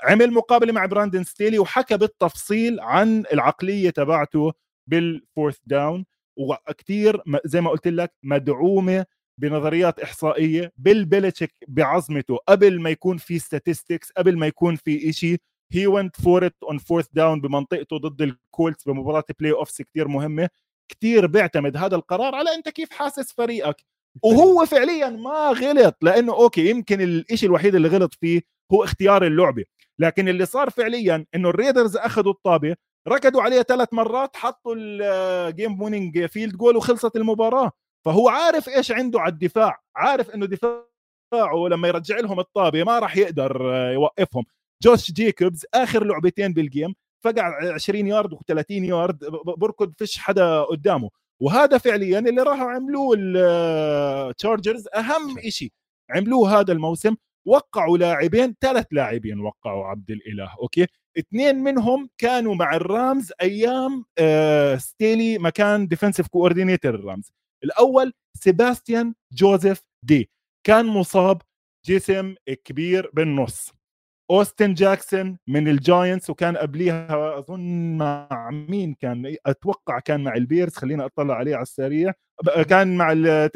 عمل مقابلة مع براندن ستيلي وحكى بالتفصيل عن العقلية تبعته بال fourth down وكثير زي ما قلت لك مدعومة بنظريات إحصائية بيل بلتشيك بعظمته. قبل ما يكون في statistics قبل ما يكون في شيء he went for it on fourth down بمنطقته ضد الكولتس بمباراة playoffs كثير مهمة. كثير بيعتمد هذا القرار على أنت كيف حاسس فريقك. وهو فعليا ما غلط لأنه أوكي يمكن الشيء الوحيد اللي غلط فيه هو اختيار اللعبة. لكن اللي صار فعليا إنه الريدرز أخذوا الطابة ركضوا عليه ثلاث مرات حطوا ال game winning field goal وخلصت المباراة. فهو عارف إيش عنده على الدفاع عارف إنه دفاعه لما يرجع لهم الطابة ما راح يقدر يوقفهم. جوش جيكوبز آخر لعبتين بال game فقع 20 يارد و30 يارد بركض فيش حدا قدامه. وهذا فعليا اللي راحوا عملوه التشارجرز أهم شيء عملوه هذا الموسم وقعوا لاعبين ثلاث لاعبين وقعوا عبد الإله. أوكي؟ اثنين منهم كانوا مع الرامز أيام آه ستيلي لما كان defensive coordinator الرامز. الأول سيباستيان جوزيف داي. كان مصاب جسم كبير بالنص. أوستن جونسون من الجاينتس وكان قبليها أظن مع مين كان؟ أتوقع كان مع البيرز خلينا أطلع عليه على السريع. كان مع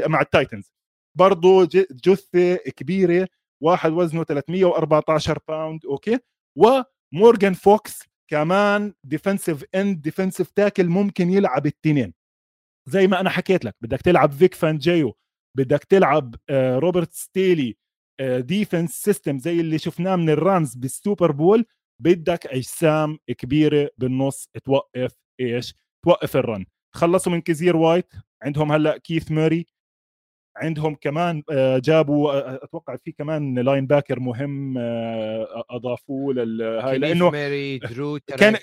مع التايتنز. برضه جثة كبيرة واحد وزنه 314 pound أوكي؟ ومورجان فوكس كمان defensive end defensive tackle ممكن يلعب التنين. زي ما أنا حكيت لك بدك تلعب فيك فانجيو بدك تلعب روبرت ستيلي ديفنس سيستم زي اللي شفناه من الرامز بالسوبر بول بدك أجسام كبيرة بالنص توقف إيش؟ توقف الرن. خلصوا من كزير وايت عندهم هلأ كيث موري عندهم كمان آه، جابوا آه، أتوقع في كمان لاين باكر مهم آه، أضافوه للهاي لأنه ماري درو كان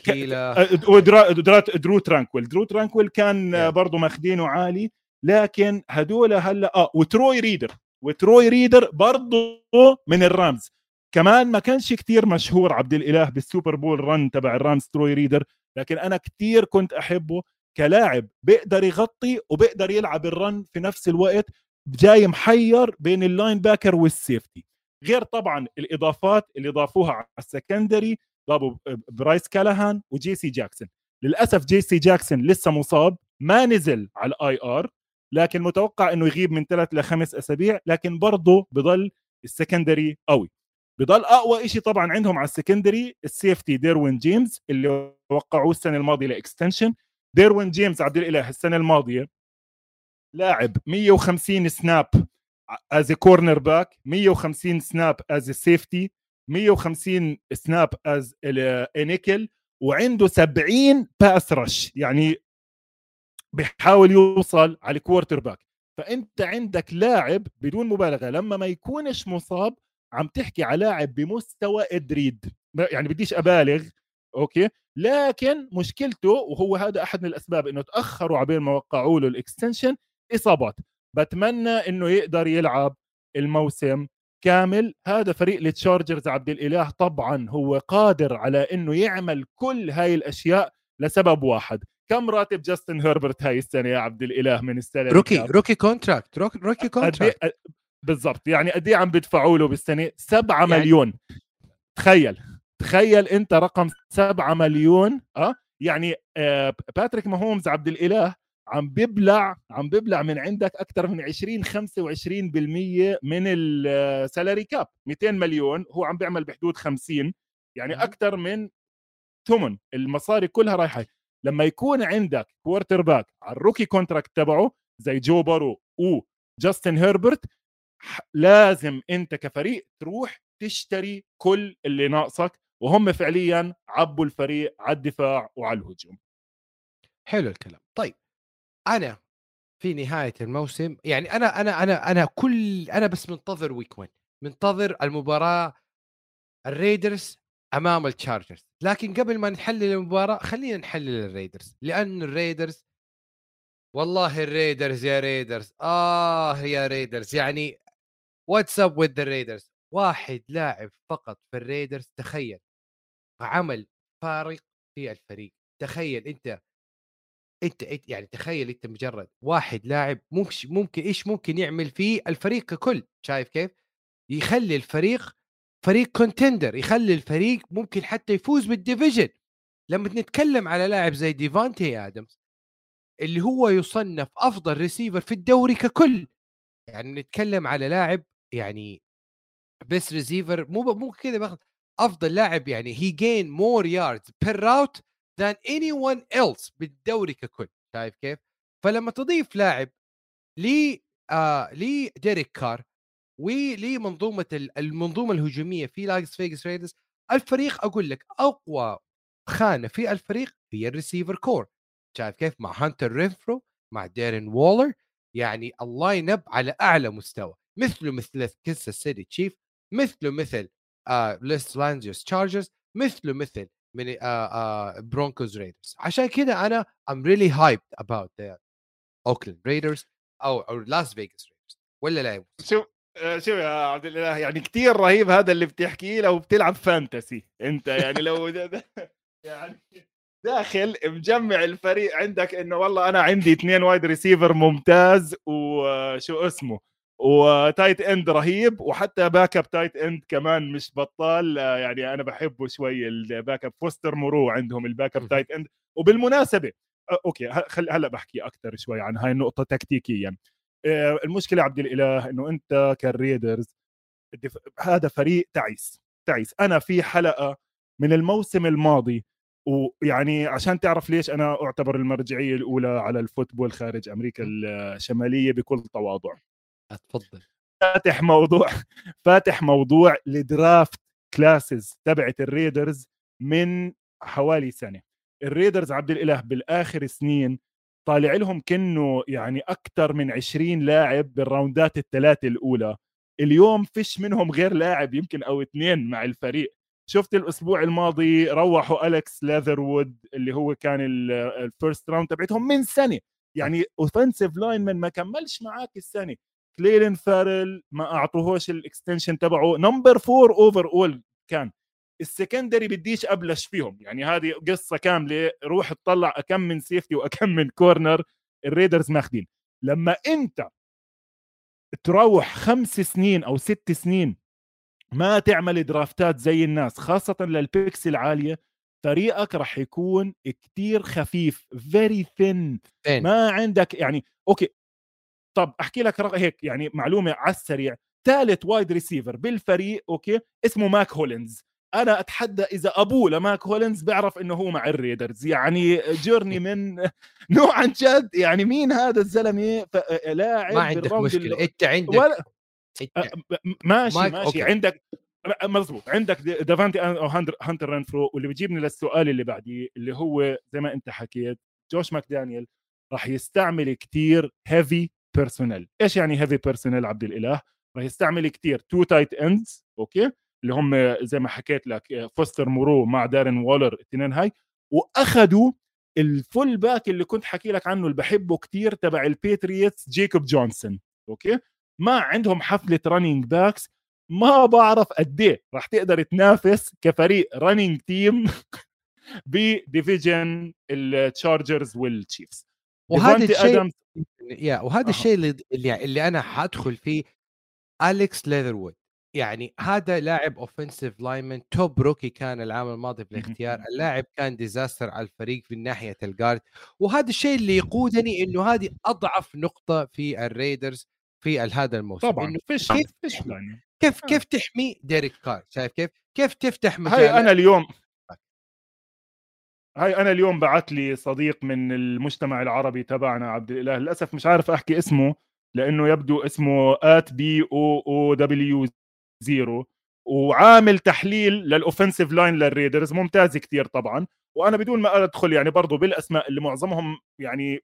درو ترانكويل. درو ترانكويل كان برضه ماخذينه عالي لكن هدول هلأ آه وتروي ريدر. وتروي ريدر برضه من الرامز. كمان ما كانش كتير مشهور عبد الإله بال Super Bowl run تبع الرامز تروي ريدر لكن أنا كتير كنت أحبه كلاعب بيقدر يغطي وبيقدر يلعب ال run في نفس الوقت جاي محير بين ال linebacker وال safety. غير طبعا الإضافات اللي ضافوها على ال secondary ضافوا برايس كالهان وجي سي جاكسون. للأسف جي سي جاكسون لسه مصاب ما نزل على ال IR لكن متوقع إنه يغيب من ثلاث لخمس أسابيع لكن برضه بضل ال secondary قوي. بضل أقوى شيء طبعا عندهم على ال secondary ال safety ديروين جيمز اللي وقعوه السنة الماضية ل extension. ديروين جيمز عبد الإله السنة الماضية لاعب 150 snap as cornerback 150 snap as safety 150 snap as nickel وعنده 70 pass rush يعني بيحاول يوصل على ال quarterback فأنت عندك لاعب بدون مبالغة لما ما يكونش مصاب عم تحكي على لاعب بمستوى إد ريد. يعني بديش أبالغ أوكي؟ لكن مشكلته وهو هذا أحد من الأسباب إنه تأخروا عبين ما وقعوا له ال extension إصابات. بتمنى إنه يقدر يلعب الموسم كامل. هذا فريق التشارجرز عبد الإله طبعا هو قادر على إنه يعمل كل هاي الأشياء لسبب واحد. كم راتب جاستن هربرت هاي السنة يا عبد الإله من السنة rookie rookie contract rookie contract بالضبط. يعني قد إيه عم بدفعوا له بالسنة؟ 7 يعني... مليون. تخيل تخيل أنت رقم 7 مليون آه؟ يعني آه باتريك ماهومز عبد الإله عم بيبلع عم بيبلع من عندك أكثر من 20 25% من ال salary cap. 200 مليون هو عم بيعمل بحدود 50 يعني أكثر من ثمن. المصاري كلها رايحة. لما يكون عندك quarterback على ال rookie contract تبعه زي جو بارو وجاستن هيربرت لازم أنت كفريق تروح تشتري كل اللي ناقصك وهم فعليا عبوا الفريق على الدفاع وعلى الهجوم. حلو الكلام. طيب أنا في نهاية الموسم يعني أنا أنا أنا أنا كل أنا بس منتظر week one منتظر المباراة الريدرز أمام التشارجرز لكن قبل ما نحلل المباراة خلينا نحلل الريدرز لأن الريدرز والله الريدرز يا ريدرز آه يا ريدرز يعني what's up with الريدرز واحد لاعب فقط في الريدرز تخيل عمل فارق في الفريق. تخيل أنت أنت أنت يعني تخيل أنت مجرد واحد لاعب ممكن ممكن إيش ممكن يعمل فيه الفريق ككل شايف كيف؟ يخلي الفريق فريق contender يخلي الفريق ممكن حتى يفوز بال division لما نتكلم على لاعب زي ديفانتي ادمز اللي هو يصنف أفضل ريسيفر في الدوري ككل يعني نتكلم على لاعب يعني بس ريسيفر مو مو كذا أفضل لاعب يعني he gain more yards per route anyone else بالدوري ككل شايف كيف؟ فلما تضيف لاعب لي آه لي ديريك كار ولمنظومه المنظومة الهجومية في لاكس فيجاس ريدرز الفريق أقول لك أقوى خانة في الفريق هي ال receiver corps. شايف كيف؟ مع هانتر رينفرو مع ديرين وولر يعني ال lineup على أعلى مستوى. مثله مثل Kansas City Chiefs مثله مثل آه Los Angeles Chargers مثله مثل من Broncos Raiders عشان كذا أنا I'm really hyped about Oakland Raiders أو Las Vegas Raiders ولا لا شوف آه، شوف يا عبد الإله يعني كثير رهيب هذا اللي بتحكيه لو بتلعب fantasy أنت يعني لو ده ده يعني داخل مجمع الفريق عندك إنه والله أنا عندي اثنين wide receiver ممتاز وشو اسمه؟ و tight end رهيب وحتى backup tight end كمان مش بطال يعني أنا بحبه شوي ال backup فوستر مورو عندهم ال backup tight end وبالمناسبة okay هلأ بحكي أكثر شوي عن هاي النقطة تكتيكيا. المشكلة عبد الإله إنه أنت كال Raiders هذا فريق تعيس تعيس. أنا في حلقة من الموسم الماضي ويعني عشان تعرف ليش أنا أعتبر المرجعية الأولى على ال football خارج أمريكا الشمالية بكل تواضع. اتفضل. فاتح موضوع فاتح موضوع ال draft classes تبعت ال Raiders من حوالي سنة. ال Raiders عبد الإله بالآخر سنين طالع لهم كنه يعني أكثر من 20 لاعب بالراوندات الثلاثة الأولى. اليوم فيش منهم غير لاعب يمكن أو اثنين مع الفريق. شفت الأسبوع الماضي روحوا الكس ليذروود اللي هو كان ال first round تبعتهم من سنة. يعني offensive lineman ما كملش معاك السنة. كليلن فارل ما أعطوهوش ال extension تبعه. number four overall كان ال secondary بديش أبلش فيهم. يعني هذه قصة كاملة روح تطلع أكم من safety وأكم من corner ال Raiders ماخذين لما أنت تروح خمس سنين أو ست سنين ما تعمل درافتات زي الناس خاصة لل picks العالية فريقك راح يكون كتير خفيف very thin ما عندك يعني okay طب أحكي لك هيك يعني معلومة على السريع. ثالث wide receiver بالفريق okay؟ اسمه ماك هولينز. أنا أتحدى إذا أبوه لماك هولينز بيعرف إنه هو مع ال Raiders. يعني journeyman نوع عن جد. يعني مين هذا الزلمة؟ لاعب ما عندك مشكلة. أنت عندك ولا ماشي ماشي. okay. عندك مضبوط. عندك دافانتي أو هانتر رينفرو. واللي بيجيبني للسؤال اللي بعديه اللي هو زي ما أنت حكيت جوش ماكدانيال راح يستعمل كتير heavy personnel إيش يعني heavy personnel عبد الإله؟ راح يستعمل كتير two tight ends okay؟ اللي هم زي ما حكيت لك فوستر مورو مع دارين وولر الاثنين هاي. وأخذوا ال fullback اللي كنت حكي لك عنه اللي بحبه كتير تبع ال Patriots جيكوب جونسون okay؟ ما عندهم حفلة running backs ما بعرف قد إيه. راح تقدر تنافس كفريق running team ب division ال Chargers وال Chiefs وهذا الشيء يا وهذا الشيء اللي اللي أنا حادخل فيه أليكس ليذروود. يعني هذا لاعب offensive lineman top rookie كان العام الماضي في الاختيار اللاعب كان disaster على الفريق في ناحية ال guard وهذا الشيء اللي يقودني إنه هذه أضعف نقطة في ال Raiders في هذا الموسم. طبعا إنه فيش كيف فيش كيف كيف تحمي ديريك كار؟ شايف كيف؟ كيف تفتح مجال هاي أنا اليوم هاي أنا اليوم بعث لي صديق من المجتمع العربي تبعنا عبد الإله. للأسف مش عارف أحكي اسمه لأنه يبدو اسمه at B O O W zero وعامل تحليل لل offensive line لل Raiders ممتاز كثير طبعا. وأنا بدون ما أدخل يعني برضه بالأسماء اللي معظمهم يعني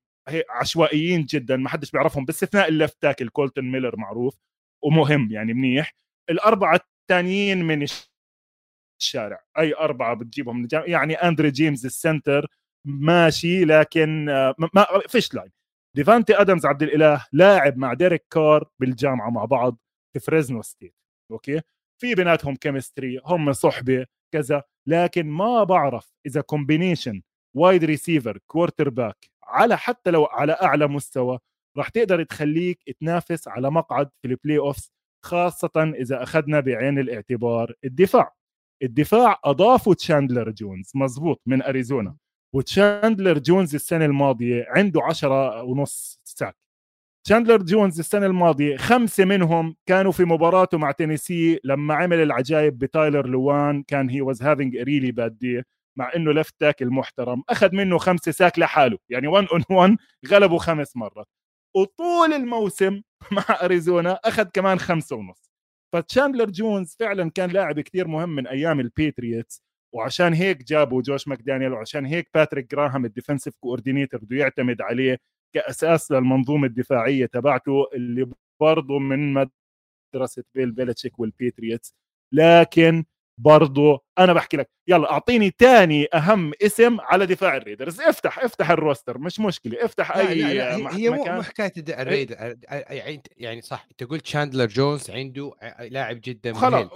عشوائيين جدا ما حدش بيعرفهم باستثناء ال left tackle كولتن ميلر معروف ومهم يعني منيح. الأربعة الثانيين من الشارع أي أربعة بتجيبهم من الجامعة. يعني اندري جيمز ال center ماشي لكن ما فيش line ديفانتي ادمز عبد الإله لاعب مع ديريك كار بالجامعة مع بعض في فريزنو ستيت okay في بيناتهم chemistry هم صحبة كذا لكن ما بعرف إذا combination wide receiver quarterback على حتى لو على أعلى مستوى راح تقدر تخليك تنافس على مقعد في ال playoffs خاصة إذا أخذنا بعين الاعتبار الدفاع الدفاع أضافوا تشاندلر جونز مزبوط من أريزونا. وتشاندلر جونز السنة الماضية عنده عشرة ونص sack. تشاندلر جونز السنة الماضية خمسة منهم كانوا في مباراته مع تينيسي لما عمل العجائب بتايلر لوان كان he was having really bad day مع إنه left tackle محترم. أخذ منه خمسة sack لحاله يعني 1 on 1 غلبه خمس مرات. وطول الموسم مع أريزونا أخذ كمان خمسة ونص. فتشاندلر جونز فعلا كان لاعب كثير مهم من أيام ال Patriots وعشان هيك جابوا جوش ماكدانيال وعشان هيك باتريك جراهام ال defensive coordinator بده يعتمد عليه كأساس للمنظومة الدفاعية تبعته اللي برضه من مدرسة بيل بيلتشيك وال Patriots لكن برضو أنا بحكي لك. يلا أعطيني تاني أهم اسم على دفاع ال Raiders. افتح افتح ال roster مش مشكلة. افتح لا أي لا لا هي, مكان. مو حكاية الد- الريد يعني يعني صح أنت قلت شاندلر جونز عنده لاعب جدا خلاص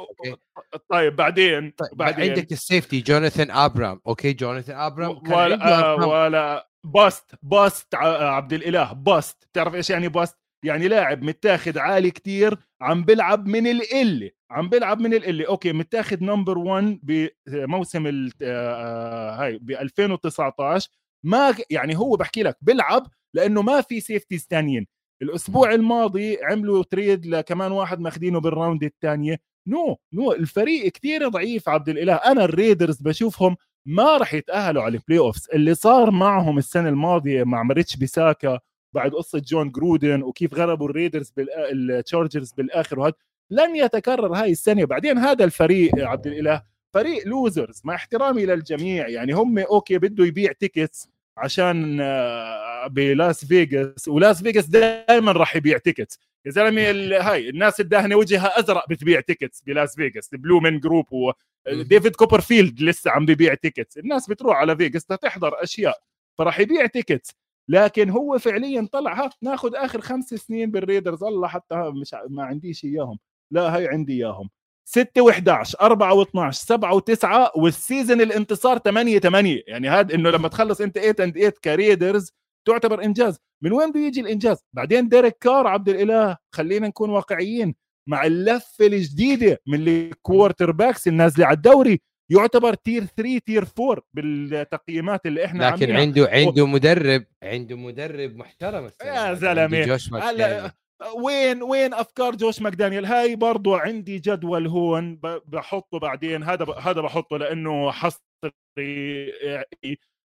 طيب بعدين طيب بعدين. عندك ال safety جوناثان أبرام okay؟ جوناثان أبرام ولا آه،. ولا bust bust عبد الإله bust تعرف إيش يعني bust يعني لاعب متاخد عالي كتير عم بيلعب من القلة عم بيلعب من القلة. okay متاخد number 1 بموسم ال- آه، هاي ب 2019 ما يعني هو بحكي لك بيلعب لأنه ما في safeties ثانيين الأسبوع الماضي عملوا trade لكمان واحد ماخذينه بال round الثانية no no الفريق كتير ضعيف عبد الإله. أنا ال Raiders بشوفهم ما راح يتأهلوا على ال playoffs اللي صار معهم السنة الماضية مع ريتش بيساكا بعد قصة جون جرودن وكيف غلبوا ال Raiders بال Chargers بالآخر وهذا لن يتكرر هاي السنة. بعدين هذا الفريق عبد الإله فريق losers مع احترامي للجميع. يعني هم okay بده يبيع tickets عشان آه، بلاس فيغاس. ولاس فيغاس دائما راح يبيع tickets يا زلمة هاي الناس الداهنه وجهها أزرق بتبيع tickets بلاس فيغاس. Blue Man Group وديفيد كوبرفيلد لسه عم ببيع tickets الناس بتروح على فيغاس تحضر أشياء فراح يبيع tickets لكن هو فعليا طلع ها ناخذ آخر خمس سنين بال Raiders. الله حتى مش ما عنديش إياهم. لا هي عندي إياهم. 6 و11 4 و12 7 و9 وال season الانتصار 8 8 يعني هذا إنه لما تخلص أنت 8 and 8 ك Raiders تعتبر إنجاز. من وين بده يجي الإنجاز؟ بعدين ديريك كار عبد الإله خلينا نكون واقعيين مع اللفة الجديدة من ال quarterbacks النازله على الدوري. يعتبر tier 3 tier 4 بالتقييمات اللي إحنا لكن عاملينها. عنده عنده مدرب عنده مدرب محترم يا جوش هلا. وين وين أفكار جوش ماكدانيال هاي برضو عندي جدول هون بحطه بعدين هذا ب- هذا بحطه لأنه حصري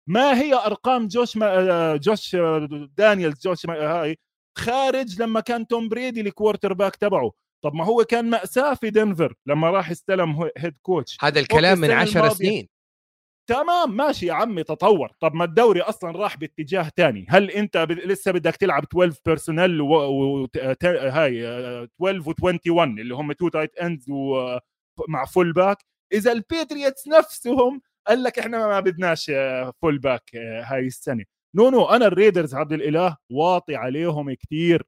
ما هي أرقام جوش ما جوش دانييلز جوش ما هاي خارج لما كان توم بريدي ال quarterback تبعه طب ما هو كان مأساة في دنفر لما راح استلم head coach هذا الكلام من السنة 10 الماضية. سنين. تمام ماشي يا عمي تطور. طب ما الدوري أصلا راح باتجاه تاني. هل أنت ب... لسه بدك تلعب 12 personnel و... و... ت... هاي آه، 12 و21 اللي هم two tight ends ومع fullback إذا ال Patriots نفسهم قال لك إحنا ما بدناش fullback هاي السنة. no no أنا ال Raiders عبد الإله واطي عليهم كتير.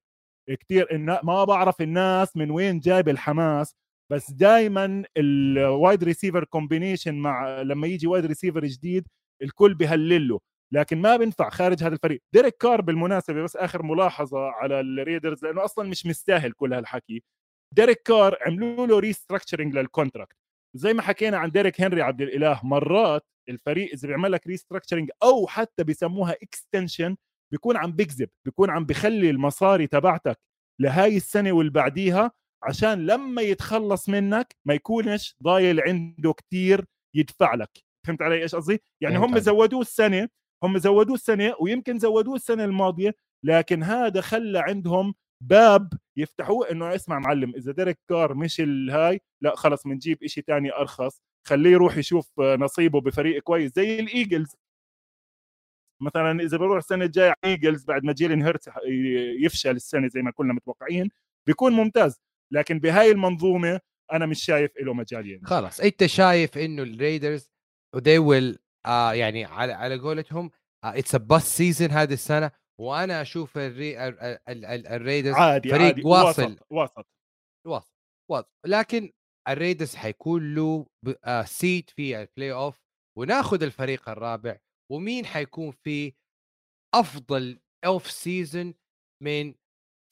كتير إن ما بعرف الناس من وين جايب الحماس بس دائما ال wide receiver combination مع لما يجي wide receiver جديد الكل بهلل له لكن ما بينفع خارج هذا الفريق. ديريك كار بالمناسبة بس آخر ملاحظة على ال Raiders لأنه أصلا مش مستاهل كل هالحكي. ديريك كار عملوا له restructuring لل contract زي ما حكينا عن ديريك هنري عبد الإله مرات الفريق إذا بيعمل لك restructuring أو حتى بيسموها extension بيكون عم بيكذب بيكون عم بخلي المصاري تبعتك لهاي السنة واللي بعديها عشان لما يتخلص منك ما يكونش ضايل عنده كتير يدفع لك. فهمت علي إيش قصدي؟ يعني هم. زودوه السنة هم زودوه السنة ويمكن زودوه السنة الماضية لكن هذا خلى عندهم باب يفتحوه إنه اسمع معلم إذا ديريك كار مش الهاي لا خلص بنجيب إشي تاني أرخص خليه يروح يشوف نصيبه بفريق كويس زي ال Eagles. مثلا إذا بروح السنة الجاية Eagles بعد ما جيلين هيرتس يفشل السنة زي ما كنا متوقعين بيكون ممتاز. لكن بهاي المنظومة أنا مش شايف له مجال يعني. خلاص أنت شايف إنه ال Raiders they will آه يعني على على قولتهم it's a bust season هذه السنة وأنا أشوف الري... ال- ال- ال- ال Raiders عادي فريق عادي. واصل. وسط وسط واصل واصل لكن ال Raiders حيكون له آه seat في ال playoff وناخذ الفريق الرابع ومين حيكون في أفضل off-season من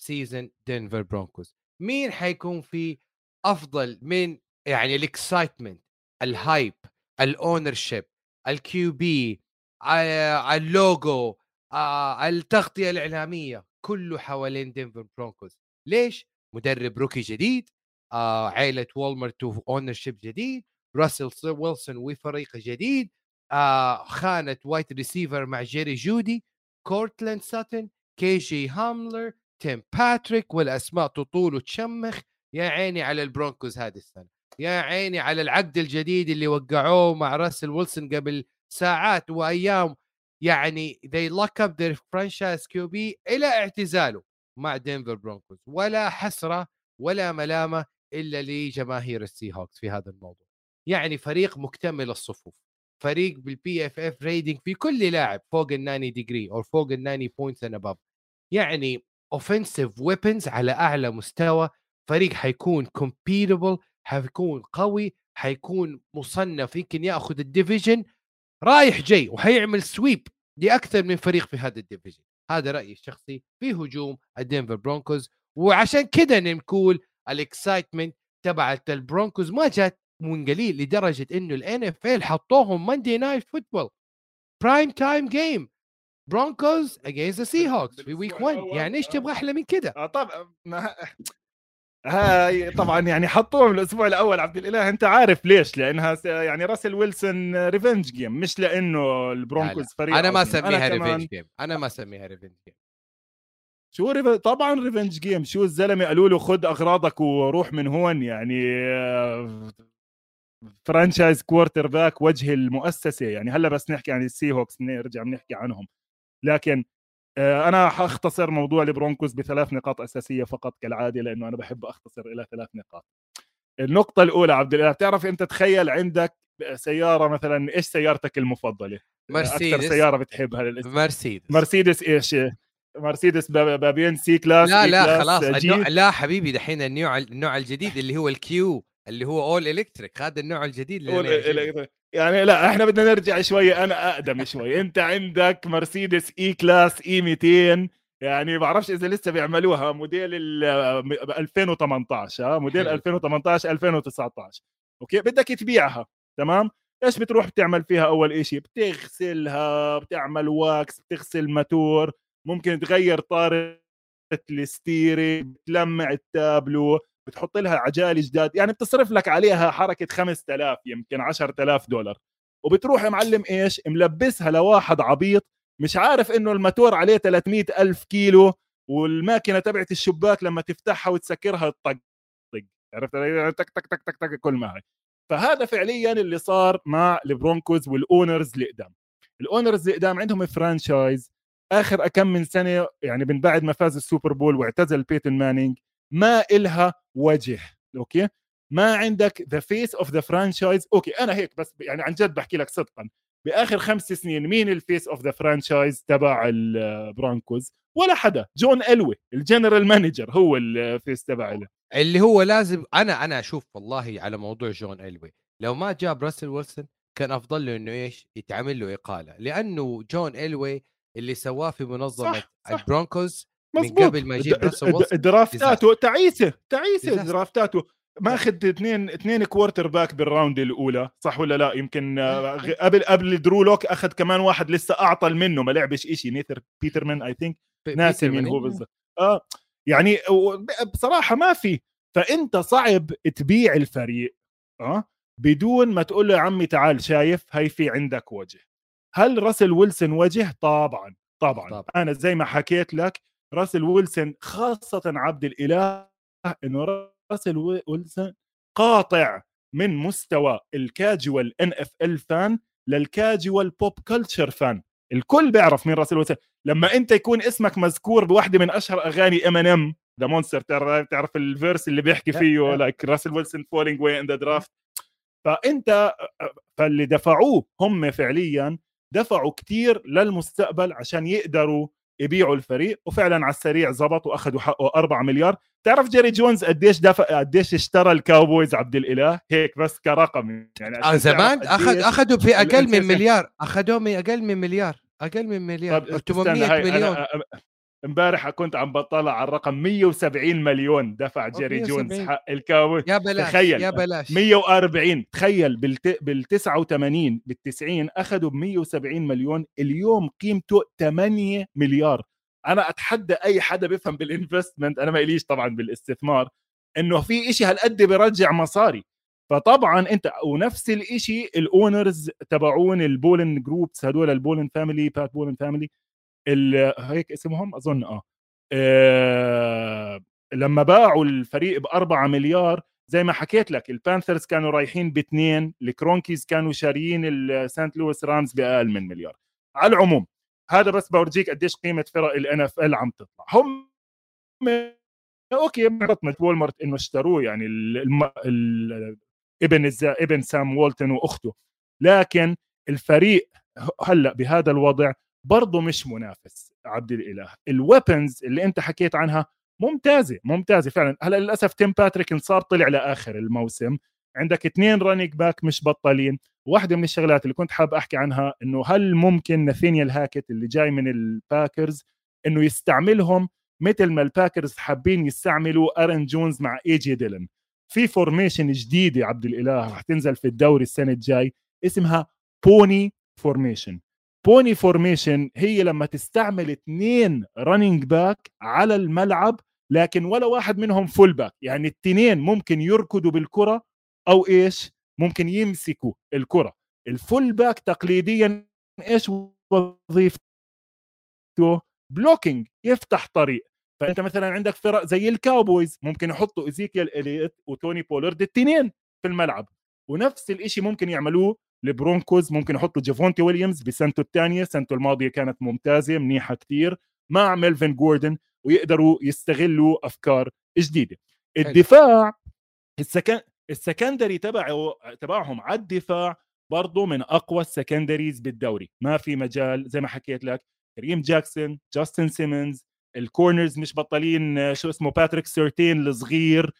season Denver Broncos مين حيكون في أفضل من يعني ال excitement ال hype ال ownership ال QB ال logo التغطية الإعلامية كله حوالين Denver Broncos ليش؟ مدرب rookie جديد عائلة Walmart ownership جديد راسل ويلسون وفريق جديد آه خانة wide receiver مع جيري جودي كورتلاند ساتن كي جي هاملر تيم باتريك والأسماء تطول وتشمخ. يا عيني على ال Broncos هذه السنة. يا عيني على العقد الجديد اللي وقعوه مع راسل ويلسون قبل ساعات وأيام. يعني they lock up their franchise QB إلى اعتزاله مع Denver Broncos ولا حسرة ولا ملامة إلا لجماهير ال Seahawks في هذا الموضوع. يعني فريق مكتمل الصفوف. فريق بال PFF rating في كل لاعب فوق ال 90 degree أو فوق ال 90 points and above يعني offensive weapons على أعلى مستوى فريق حيكون competitive حيكون قوي حيكون مصنف يمكن يأخذ ال division رايح جاي وحيعمل sweep لأكثر من فريق في هذا ال division هذا رأيي الشخصي في هجوم ال Denver Broncos. وعشان كده نقول ال excitement تبعت ال Broncos ما جات من قليل لدرجة إنه ال NFL حطوهم Monday Night Football prime time game Broncos against Seahawks في week 1 يعني إيش تبغى أحلى من كده؟ آه طبعا هاي طبعا يعني حطوهم الأسبوع الأول عبد الإله أنت عارف ليش؟ لأنها يعني راسل ويلسون revenge game مش لأنه ال Broncos فريق أنا ما أسميها revenge game أنا ما أسميها ريفنج جيم شو ريف... طبعا ريفنج جيم شو الزلمة قالوا له خذ أغراضك وروح من هون يعني franchise quarterback وجه المؤسسة. يعني هلأ بس نحكي عن السي هوكس نرجع بنحكي عنهم. لكن آه، أنا حأختصر موضوع البرونكوز بثلاث نقاط أساسية فقط كالعادة لأنه أنا بحب أختصر إلى ثلاث نقاط. النقطة الأولى عبد الله بتعرف أنت تخيل عندك سيارة مثلا إيش سيارتك المفضلة؟ مرسيدس. أكثر سيارة بتحبها مرسيدس. مرسيدس إيش؟ مرسيدس بابين C-Class لا لا خلاص النوع لا حبيبي دحين النوع النوع الجديد اللي هو ال EQ. اللي هو اول electric هذا النوع الجديد اللي يعني لا إحنا بدنا نرجع شوي أنا أقدم شوي. أنت عندك مرسيدس E-Class E 200 يعني ما بعرفش إذا لسه بيعملوها موديل ال 2018 ها موديل 2018 2019 Okay? بدك تبيعها تمام؟ إيش بتروح بتعمل فيها أول شيء بتغسلها بتعمل wax بتغسل ماتور ممكن تغير طارة ال steering بتلمع التابلو. بتحط لها عجال جداد يعني بتصرف لك عليها حركة 5000 يمكن 10000 دولار. وبتروح معلم إيش؟ ملبسها لواحد عبيط مش عارف إنه الماتور عليه 300 ألف كيلو والماكينة تبعت الشباك لما تفتحها وتسكرها تطق عرفت؟ تك تك تك تك تك كل ما هي. فهذا فعليا اللي صار مع البرونكوز وال owners اللي قدام ال owners اللي قدام عندهم franchise آخر كم من سنة يعني من بعد ما فاز السوبر بول واعتزل بيتن مانينج ما إلها وجه okay? ما عندك the face of the franchise okay أنا هيك بس يعني عن جد بحكي لك صدقا بآخر خمس سنين مين ال face of the franchise تبع البرونكوز ولا حدا جون الوي ال general manager هو ال face تبع اللي هو لازم أنا أنا أشوف والله على موضوع جون الوي لو ما جاب راسل ويلسون كان أفضل له إنه إيش؟ يتعمل له إقالة لأنه جون الوي اللي سواه في منظمة صح صح. البرونكوز مزبوط. من قبل ما يجيب درافتاته تعيسه تعيسه درافتاته ماخذ اثنين اثنين quarterback بال round الأولى صح ولا لا؟ يمكن آه، قبل قبل درو لوك أخذ كمان واحد لسه أعطل منه ما لعبش شيء نيثن بيترمان I think ناسي مين هو بالضبط. آه يعني بصراحة ما في. فأنت صعب تبيع الفريق آه بدون ما تقول له يا عمي تعال شايف هي في عندك وجه. هل راسل ويلسون وجه؟ طبعا طبعا, طبعا. أنا زي ما حكيت لك راسل ويلسون خاصة عبد الإله إنه راسل ويلسون قاطع من مستوى ال casual NFL fan لل casual pop culture fan الكل بيعرف مين راسل ويلسون. لما أنت يكون اسمك مذكور بواحدة من أشهر أغاني إيمينيم The Monster تعرف ال verse اللي بيحكي فيه like راسل ويلسون falling way in the draft فأنت فاللي دفعوه هم فعليا دفعوا كثير للمستقبل عشان يقدروا يبيعوا الفريق وفعلا على السريع زبط وأخذوا حقه 4 مليار. تعرف جيري جونز قديش دفع قديش اشترى الكاوبويز عبد الإله؟ هيك بس كرقم يعني. آه زمان اخذ أخذوا في أقل من مليار. أخذوه من أقل من مليار. أقل من مليار. 800 مليون. امبارح كنت عم بطلع على الرقم 170 مليون دفع جيري جونز حق الكاوبويز يا بلاش تخيل. يا بلاش. 140 تخيل بالت... بال 89 بال 90 أخذوا ب 170 مليون. اليوم قيمته 8 مليار. أنا أتحدى أي حدا بيفهم بال investment أنا ما إليش طبعا بالاستثمار إنه في إشي هالقد بيرجع مصاري. فطبعا أنت ونفس الإشي ال owners تبعون البولن groups هدول البولن family بات بولن family هيك اسمهم أظن آه, لما باعوا الفريق ب 4 مليار زي ما حكيت لك البانثرز كانوا رايحين باثنين الكرونكيز كانوا شاريين السانت لويس رامز بأقل من مليار. على العموم هذا بس بورجيك قديش قيمة فرق ال NFL عم تطلع. هم Okay بطنت وولمارت إنه اشتروه يعني الم... ال... ابن الز... ابن سام والتون وأخته. لكن الفريق هلأ بهذا الوضع برضه مش منافس عبد الإله. ال weapons اللي أنت حكيت عنها ممتازة ممتازة فعلا. هلأ للأسف تيم باتريك انصاب طلع لآخر الموسم. عندك اثنين running back مش بطالين واحدة من الشغلات اللي كنت حاب أحكي عنها إنه هل ممكن ناثينيال هاكت اللي جاي من الباكرز إنه يستعملهم مثل ما الباكرز حابين يستعملوا ارن جونز مع اي جي ديلن في formation جديدة عبد الإله رح تنزل في الدوري السنة الجاي اسمها pony formation pony formation هي لما تستعمل اثنين running back على الملعب لكن ولا واحد منهم fullback يعني الاثنين ممكن يركضوا بالكرة أو إيش؟ ممكن يمسكوا الكرة. ال fullback تقليديا إيش؟ وظيفته blocking يفتح طريق. فأنت مثلا عندك فرق زي الكاوبويز ممكن يحطوا ايزيكيال إليت وتوني بولارد الاثنين في الملعب. ونفس الشيء ممكن يعملوه البرونكوز ممكن يحطوا جيفونتي ويليامز بسنته الثانية سنته الماضية كانت ممتازة منيحة كثير مع ميلفين جوردن ويقدروا يستغلوا أفكار جديدة. الدفاع ال secon... ال secondary تبعه تبعهم على الدفاع برضه من أقوى ال secondaries بالدوري. ما في مجال زي ما حكيت لك كريم جاكسون جاستن سيمنز ال corners مش بطلين شو اسمه باتريك سيرتين الصغير.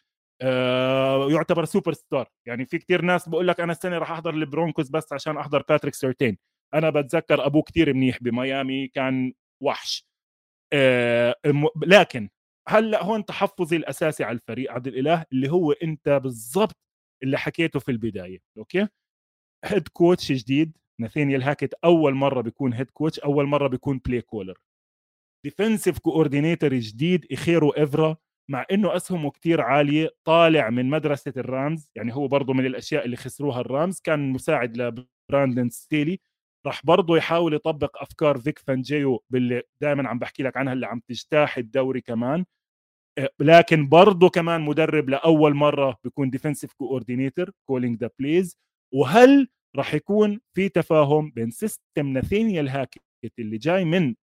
يعتبر super star يعني في كتير ناس بقول لك أنا السنة راح أحضر البرونكوز بس عشان أحضر باتريك سيرتين أنا بتذكر أبوه كتير منيح بميامي كان وحش. آه لكن هلأ هون تحفظي الأساسي على الفريق عبد الإله اللي هو أنت بالضبط اللي حكيته في البداية okay؟ head coach جديد ناثينيال هاكت أول مرة بيكون head coach أول مرة بيكون play caller defensive coordinator جديد إيجيرو إيفيرو مع إنه أسهمه كتير عالية طالع من مدرسة الرامز يعني هو برضه من الأشياء اللي خسروها الرامز كان مساعد لبراندن ستيلي راح برضه يحاول يطبق أفكار فيك فانجيو باللي دائما عم بحكي لك عنها اللي عم تجتاح الدوري كمان. آه، لكن برضه كمان مدرب لأول مرة بيكون defensive coordinator calling the plays وهل راح يكون في تفاهم بين system ناثينيال هاكيت اللي جاي من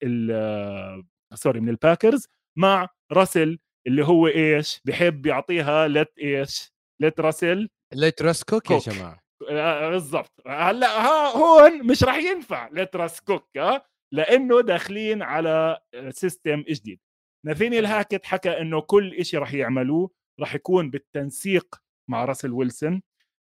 sorry من الباكرز مع راسل اللي هو إيش؟ بحب يعطيها let إيش؟ let Russell let Russ cook يا جماعة. آه، بالضبط. هلأ ها هون مش راح ينفع let Russ cook ها لأنه داخلين على system جديد. ناثينيال هاكت حكى إنه كل شيء راح يعملوه راح يكون بالتنسيق مع راسل ويلسون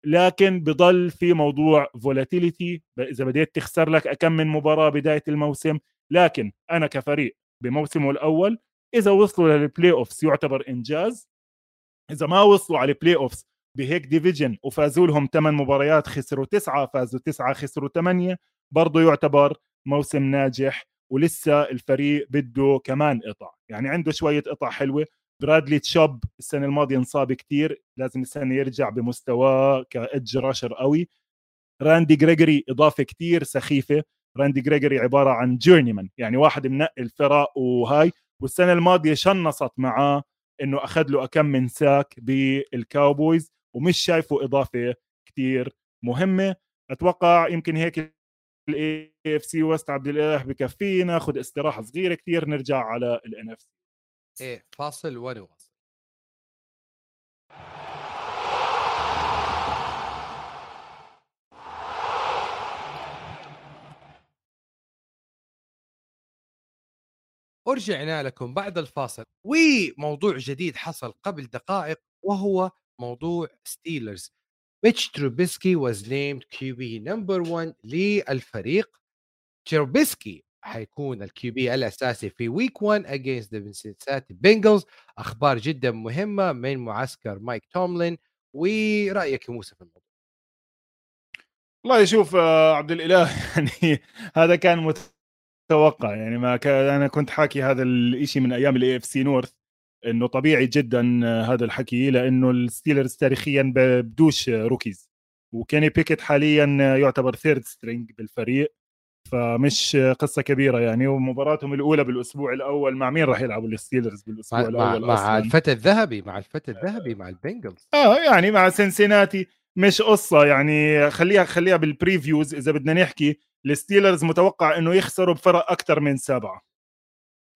لكن بضل في موضوع volatility إذا بديت تخسر لك كم من مباراة بداية الموسم لكن أنا كفريق بموسمه الأول إذا وصلوا لل playoffs يعتبر إنجاز. إذا ما وصلوا على ال playoffs بهيك division وفازوا لهم ثمان مباريات خسروا تسعة فازوا تسعة خسروا ثمانيه برضه يعتبر موسم ناجح ولسه الفريق بده كمان قطع يعني عنده شوية قطع حلوة. برادلي تشوب السنة الماضية انصاب كثير لازم السنة يرجع بمستواه ك edge rusher قوي. راندي جريجوري إضافة كثير سخيفة. راندي جريجوري عبارة عن journeyman يعني واحد منقي الفرق وهاي. والسنة الماضية شنصت معاه إنه أخذ له كم من sack بالكاوبويز ومش شايفه إضافة كثير مهمة. أتوقع يمكن هيك ال AFC West عبد الإله بكفينا ناخذ استراحة صغيرة كثير نرجع على ال NFC إيه فاصل ونواصل. ورجعنا لكم بعد الفاصل. وموضوع جديد حصل قبل دقائق وهو موضوع ستيلرز ميتش تروبيسكي was named QB number 1 للفريق. تروبيسكي حيكون ال QB الأساسي في week 1 against the Cincinnati Bengals. أخبار جدا مهمة من معسكر مايك توملين. ورأيك يا موسى في الموضوع؟ والله يشوف آه، عبد الإله يعني هذا كان متوقع يعني ما كان أنا كنت حاكي هذا الشيء من أيام ال AFC North إنه طبيعي جدا آه، هذا الحكي لأنه الستيلرز تاريخيا بدوش rookies. وكيني بيكيت حاليا آه، يعتبر third string بالفريق فمش قصة كبيرة يعني. ومباراتهم الأولى بالأسبوع الأول مع مين راح يلعبوا الستيلرز بالأسبوع مع, الأول مع, مع الفتى الذهبي مع الفتى الذهبي مع البنجلز. آه يعني مع سنسيناتي. مش قصة يعني. خليها خليها بال previews إذا بدنا نحكي الستيلرز متوقع إنه يخسروا بفرق أكثر من سبعة.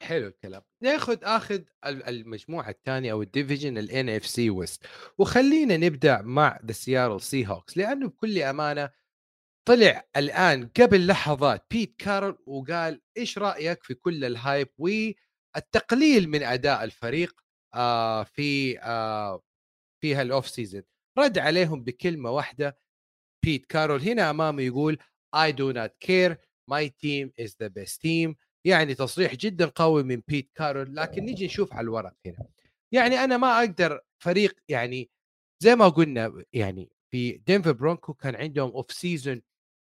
حلو الكلام. ناخذ آخذ المجموعة الثانية أو ال division ال NFC West وخلينا نبدأ مع the Seattle Seahawks لأنه بكل أمانة طلع الآن قبل لحظات بيت كارول وقال إيش رأيك في كل ال hype والتقليل من أداء الفريق آه في آه في هال off season رد عليهم بكلمة واحدة بيت كارول هنا أمامه يقول I do not care. My team is the best team. يعني تصريح جدا قوي من بيت كارول لكن نيجي نشوف على الورق هنا. يعني أنا ما أقدر فريق يعني زي ما قلنا يعني في دينفر برونكو كان عندهم off season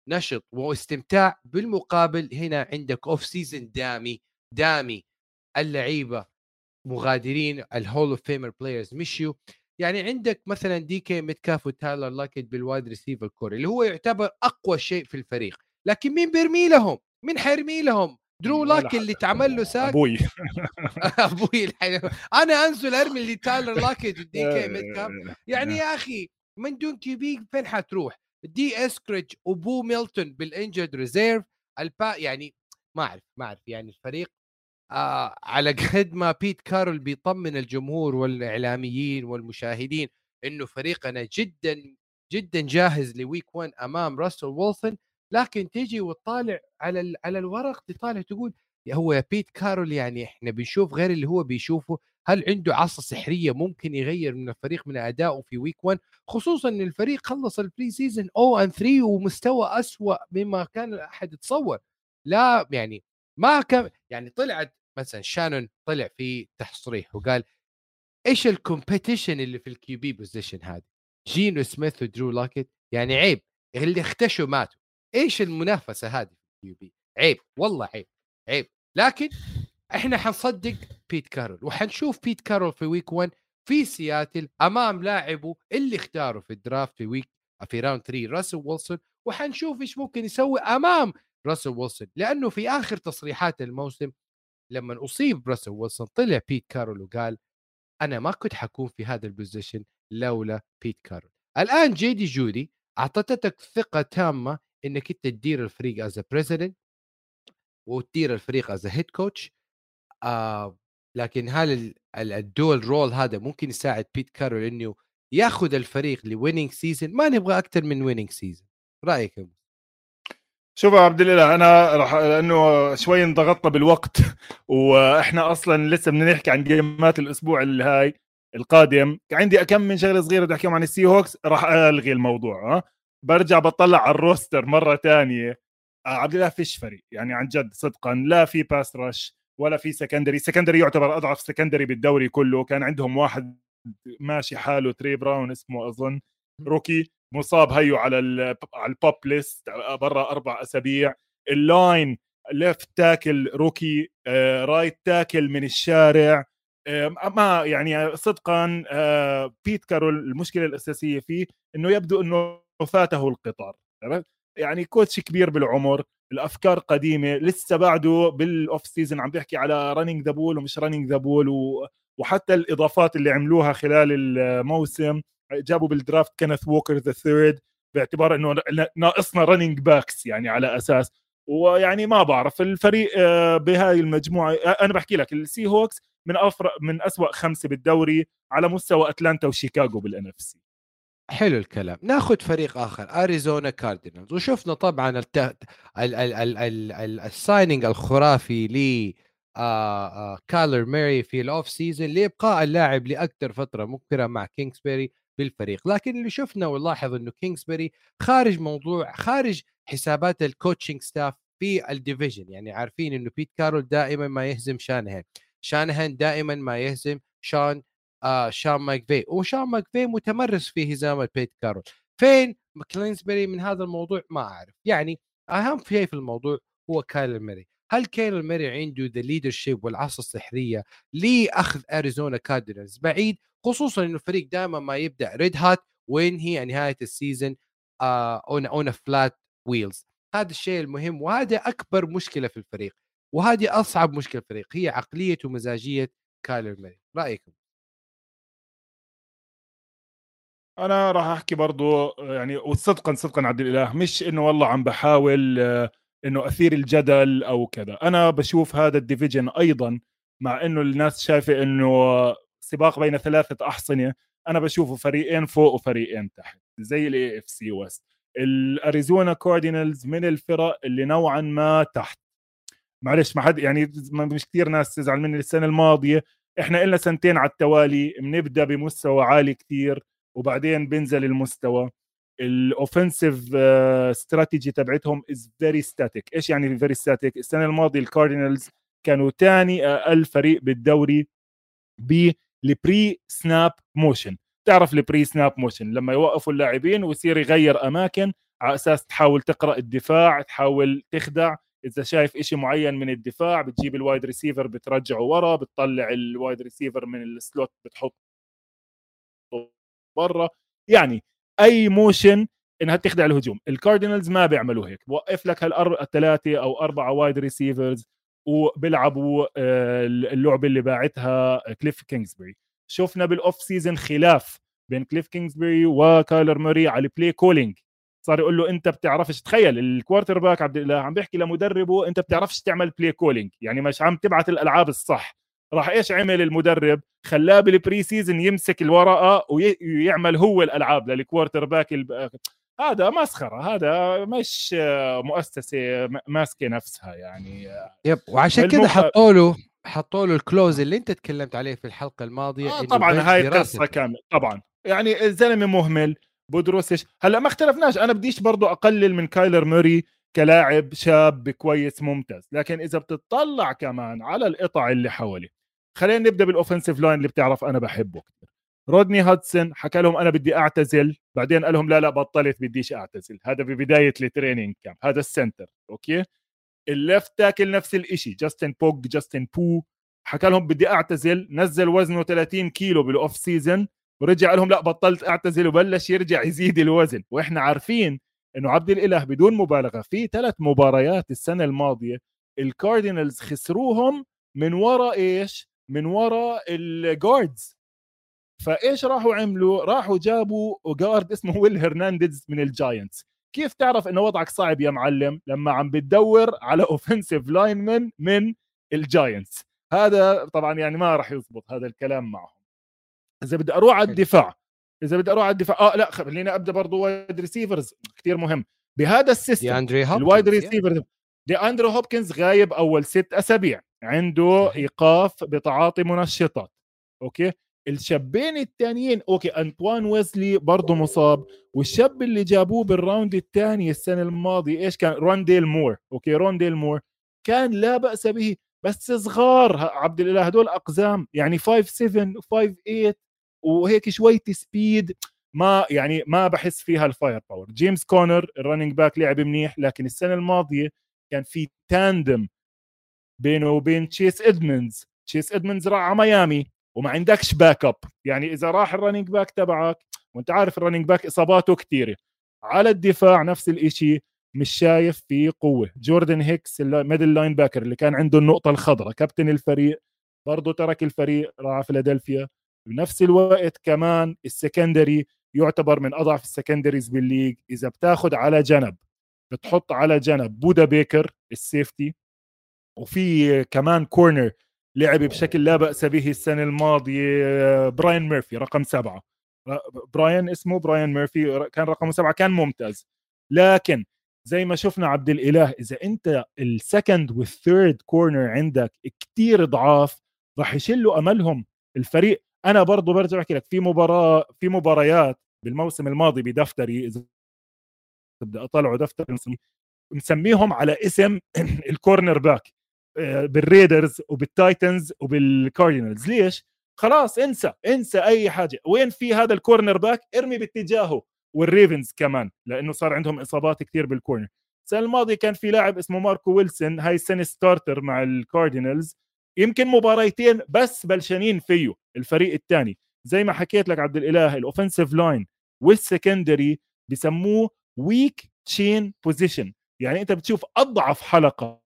نشط واستمتاع بالمقابل. هنا عندك off season دامي دامي اللعيبة مغادرين ال Hall of Famer players مشيوا. يعني عندك مثلا دي كي متكاف وتايلر لاكيت بال wide receiver corps اللي هو يعتبر أقوى شيء في الفريق لكن مين بيرمي لهم؟ مين حيرمي لهم؟ درو لاك اللي تعمل له sack أبوي أبوي. أنا أنزل أرمي اللي تايلر لاكيت ودي كي متكاف يعني يا أخي من دون QB فين حتروح؟ دي اسكريج وبو ميلتون بال injured reserve البا يعني ما اعرف ما أعرف يعني الفريق آه على قد ما بيت كارول بيطمن الجمهور والإعلاميين والمشاهدين إنه فريقنا جدا جدا جاهز ل week 1 أمام راسل ويلسون لكن تيجي وتطالع على على الورق تطالع تقول هو بيت كارول يعني إحنا بنشوف غير اللي هو بيشوفه هل عنده عصا سحرية ممكن يغير من الفريق من أدائه في week 1 خصوصا إن الفريق خلص ال preseason O and 3 ومستوى أسوأ مما كان أحد يتصور. لا يعني ما كان يعني طلعت مثلا شانون طلع في تصريح وقال إيش ال competition اللي في ال QB position هذا جينو سميث ودرو لوك؟ يعني عيب اللي اختشوا ماتوا. إيش المنافسة هذه في ال QB؟ عيب والله عيب عيب. لكن إحنا حنصدق بيت كارول وحنشوف بيت كارول في week 1 في سياتل أمام لاعبه اللي اختاره في ال draft في week في round 3 راسل ويلسون. وحنشوف إيش ممكن يسوي أمام راسل ويلسون لأنه في آخر تصريحات الموسم لما أصيب راسل ويلسون طلع بيت كارول وقال أنا ما كنت حكون في هذا ال position لولا بيت كارول. الآن جيدي جودي اعطتك ثقة تامة إنك أنت تدير الفريق as president وتدير الفريق as head coach لكن هل ال dual role هذا ممكن يساعد بيت كارول إنه ياخذ الفريق ل winning season ما نبغى أكثر من winning season رأيك يا شوف يا عبد الإله أنا راح لأنه شوي انضغطنا بالوقت وإحنا أصلا لسه بدنا نحكي عن game ات الأسبوع الهاي القادم. عندي اكم من شغلة صغيرة بدي أحكيهم عن ال Seahawks راح ألغي الموضوع ها؟ برجع بطلع على ال roster مرة ثانية آه، عبد الله فيش فريق يعني عن جد صدقا لا في pass rush ولا في secondary secondary يعتبر أضعف secondary بالدوري كله. كان عندهم واحد ماشي حاله Tre Brown اسمه أظن rookie. مصاب هيو على على ال PUP list برا أربع أسابيع. ال line left tackle rookie right tackle من الشارع. آه، ما يعني صدقا آه، بيت كارول المشكلة الأساسية فيه إنه يبدو إنه فاته القطار. يعني coach كبير بالعمر الأفكار قديمة لسه بعده بال off season عم بيحكي على running the ball ومش running the ball وحتى الإضافات اللي عملوها خلال الموسم. جابوا بال draft كينيث ووكر the third باعتبار إنه ناقصنا running backs يعني على أساس. ويعني ما بعرف الفريق آه، بهاي المجموعة آه، أنا بحكي لك ال Seahawks من افرق من أسوأ خمسة بالدوري على مستوى أتلانتا وشيكاغو بال NFC حلو الكلام. ناخذ فريق آخر أريزونا كاردينالز. وشفنا طبعا ال signing الخرافي ل آه آه كايلر موري في ال off season لإبقاء اللاعب لأكثر فترة مبكرة مع كينغسبري. بالفريق. لكن اللي شفنا ونلاحظ إنه كينغسبري خارج موضوع خارج حسابات ال coaching staff في ال division يعني عارفين إنه بيت كارول دائما ما يهزم شانهان شانهان دائما ما يهزم شان آه شان ماكفي وشان ماكفي متمرس في هزام بيت كارول. فين كينغسبري من هذا الموضوع؟ ما أعرف. يعني أهم شيء في الموضوع هو كايلر موري. هل كايلر موري عنده the leadership والعصا السحرية لأخذ أريزونا كاردينالز؟ بعيد خصوصا إنه الفريق دائما ما يبدأ red hot وينهي نهاية ال season on on flat wheels هذا الشيء المهم وهذا أكبر مشكلة في الفريق وهذه أصعب مشكلة في الفريق هي عقلية ومزاجية كايلر موري. رأيكم؟ أنا راح أحكي برضو يعني وصدقا صدقا عبد الإله مش إنه والله عم بحاول آه، إنه أثير الجدل أو كذا. أنا بشوف هذا ال division أيضا مع إنه الناس شايفة إنه سباق بين ثلاثة أحصنة أنا بشوفه فريقين فوق وفريقين تحت زي AFC West الاريزونا كاردينالز من الفرق اللي نوعا ما تحت. معلش ما حد يعني مش كثير ناس تزعل مني السنة الماضية. إحنا لنا سنتين على التوالي بنبدأ بمستوى عالي كثير وبعدين بينزل المستوى. ال offensive strategy تبعتهم is very static إيش يعني very static السنة الماضية الكاردينالز كانوا ثاني أقل فريق بالدوري بال pre-snap motion تعرف ال pre-snap motion لما يوقفوا اللاعبين ويصير يغير أماكن على أساس تحاول تقرأ الدفاع تحاول تخدع. إذا شايف شيء معين من الدفاع بتجيب ال wide receiver بترجعه ورا بتطلع ال wide receiver من ال slot بتحط برا. يعني أي motion إنها تخدع الهجوم. الكاردينالز ما بيعملوا هيك. بوقف لك هالثلاثه أو أربعة wide receivers وبيلعبوا آه، اللعبة اللي باعتها كليف كينجزبري شفنا بال off season خلاف بين كليف كينجزبري وكايلر موري على ال play calling صار يقول له أنت بتعرفش تخيل ال quarterback عبد الله عم بيحكي لمدربه أنت بتعرفش تعمل play calling يعني مش عم تبعت الألعاب الصح. راح إيش عمل المدرب؟ خلاه بال preseason يمسك الورقة ويعمل هو الألعاب لل quarterback. هذا مسخرة هذا مش مؤسسة ماسكة نفسها يعني. yep وعشان كذا حطوا له حطوا له ال clause اللي انت تكلمت عليه في الحلقة الماضية آه طبعا هاي قصة كاملة طبعا. يعني الزلمة مهمل بدروسش هلأ ما اختلفناش أنا بديش برضو أقلل من كايلر موري كلاعب شاب كويس ممتاز لكن إذا بتطلع كمان على القطع اللي حواليه خلينا نبدأ بال offensive line اللي بتعرف أنا بحبه كثير رودني هادسون حكى لهم أنا بدي أعتزل بعدين قال لهم لا لا بطلت بديش أعتزل. هذا ببدايه ال training camp هذا ال center okay؟ ال left tackle نفس الشيء جاستن بيو جاستن بيو حكى لهم بدي أعتزل نزل وزنه 30 كيلو بال off season ورجع لهم لا بطلت أعتزل وبلش يرجع يزيد الوزن. وإحنا عارفين إنه عبد الإله بدون مبالغة في ثلاث مباريات السنة الماضية الكاردينالز خسروهم من وراء إيش؟ من وراء ال guards فايش راحوا عملوا؟ راحوا جابوا guard اسمه ويل هرنانديز من ال Giants. كيف تعرف إنه وضعك صعب يا معلم؟ لما عم بتدور على offensive linemen من الجاينتس. هذا طبعا يعني ما راح يزبط هذا الكلام معهم. إذا بدي أروح على الدفاع إذا بدي أروح على الدفاع آه لا خليني أبدأ برضه وايد ريسيفرز كثير مهم. بهذا ال system ال wide receivers دي اندري هوبكنز غايب أول ست أسابيع. عنده إيقاف بتعاطي منشطات أوكي؟ الشابين الثانيين أوكي أنطوان ويزلي برضه مصاب والشاب اللي جابوه بال round الثاني السنة الماضية إيش كان؟ رونديل مور أوكي رونديل مور. كان لا بأس به بس صغار عبد الإله هدول أقزام يعني 5 7 5 8 وهيك شوية speed ما يعني ما بحس فيها ال fire power جيمس كونر ال running back لعب منيح لكن السنة الماضية كان في tandem بينه وبين تشيس ادمنز تشيس ادمنز راح على ميامي. وما عندكش back up يعني إذا راح ال running back تبعك وأنت عارف ال running back إصاباته كثيره على الدفاع نفس الشيء مش شايف في قوة. جوردن هيكس ال middle linebacker اللي كان عنده النقطة الخضراء كابتن الفريق برضه ترك الفريق راح فيلادلفيا. بنفس الوقت كمان ال secondary يعتبر من أضعف ال secondaries بال league. إذا بتاخذ على جنب بتحط على جنب بودا بيكر ال safety وفي كمان corner لعب بشكل لا بأس به السنة الماضية بايرون ميرفي رقم سبعة. بايرون اسمه بايرون ميرفي كان رقم سبعة كان ممتاز. لكن زي ما شفنا عبد الإله إذا أنت ال second وال third corner عندك كتير ضعاف راح يشلوا أملهم الفريق. أنا برضه برجع أحكي لك في مباراة في مباريات بالموسم الماضي بدفتري إذا بدي أطلعه دفتر مسميهم على اسم ال cornerback آه، بالريدرز وبالتايتنز وبالكاردينالز. ليش؟ خلاص انسى انسى أي حاجة. وين في هذا ال cornerback؟ ارمي باتجاهه. والريفنز كمان لأنه صار عندهم إصابات كثير بال corner. السنة الماضية كان في لاعب اسمه ماركو ويلسون هاي السنة starter مع الكاردينالز. يمكن مباريتين بس بلشانين فيه الفريق الثاني. زي ما حكيت لك عبد الإله ال offensive line وال secondary بسموه weak chain position يعني أنت بتشوف أضعف حلقة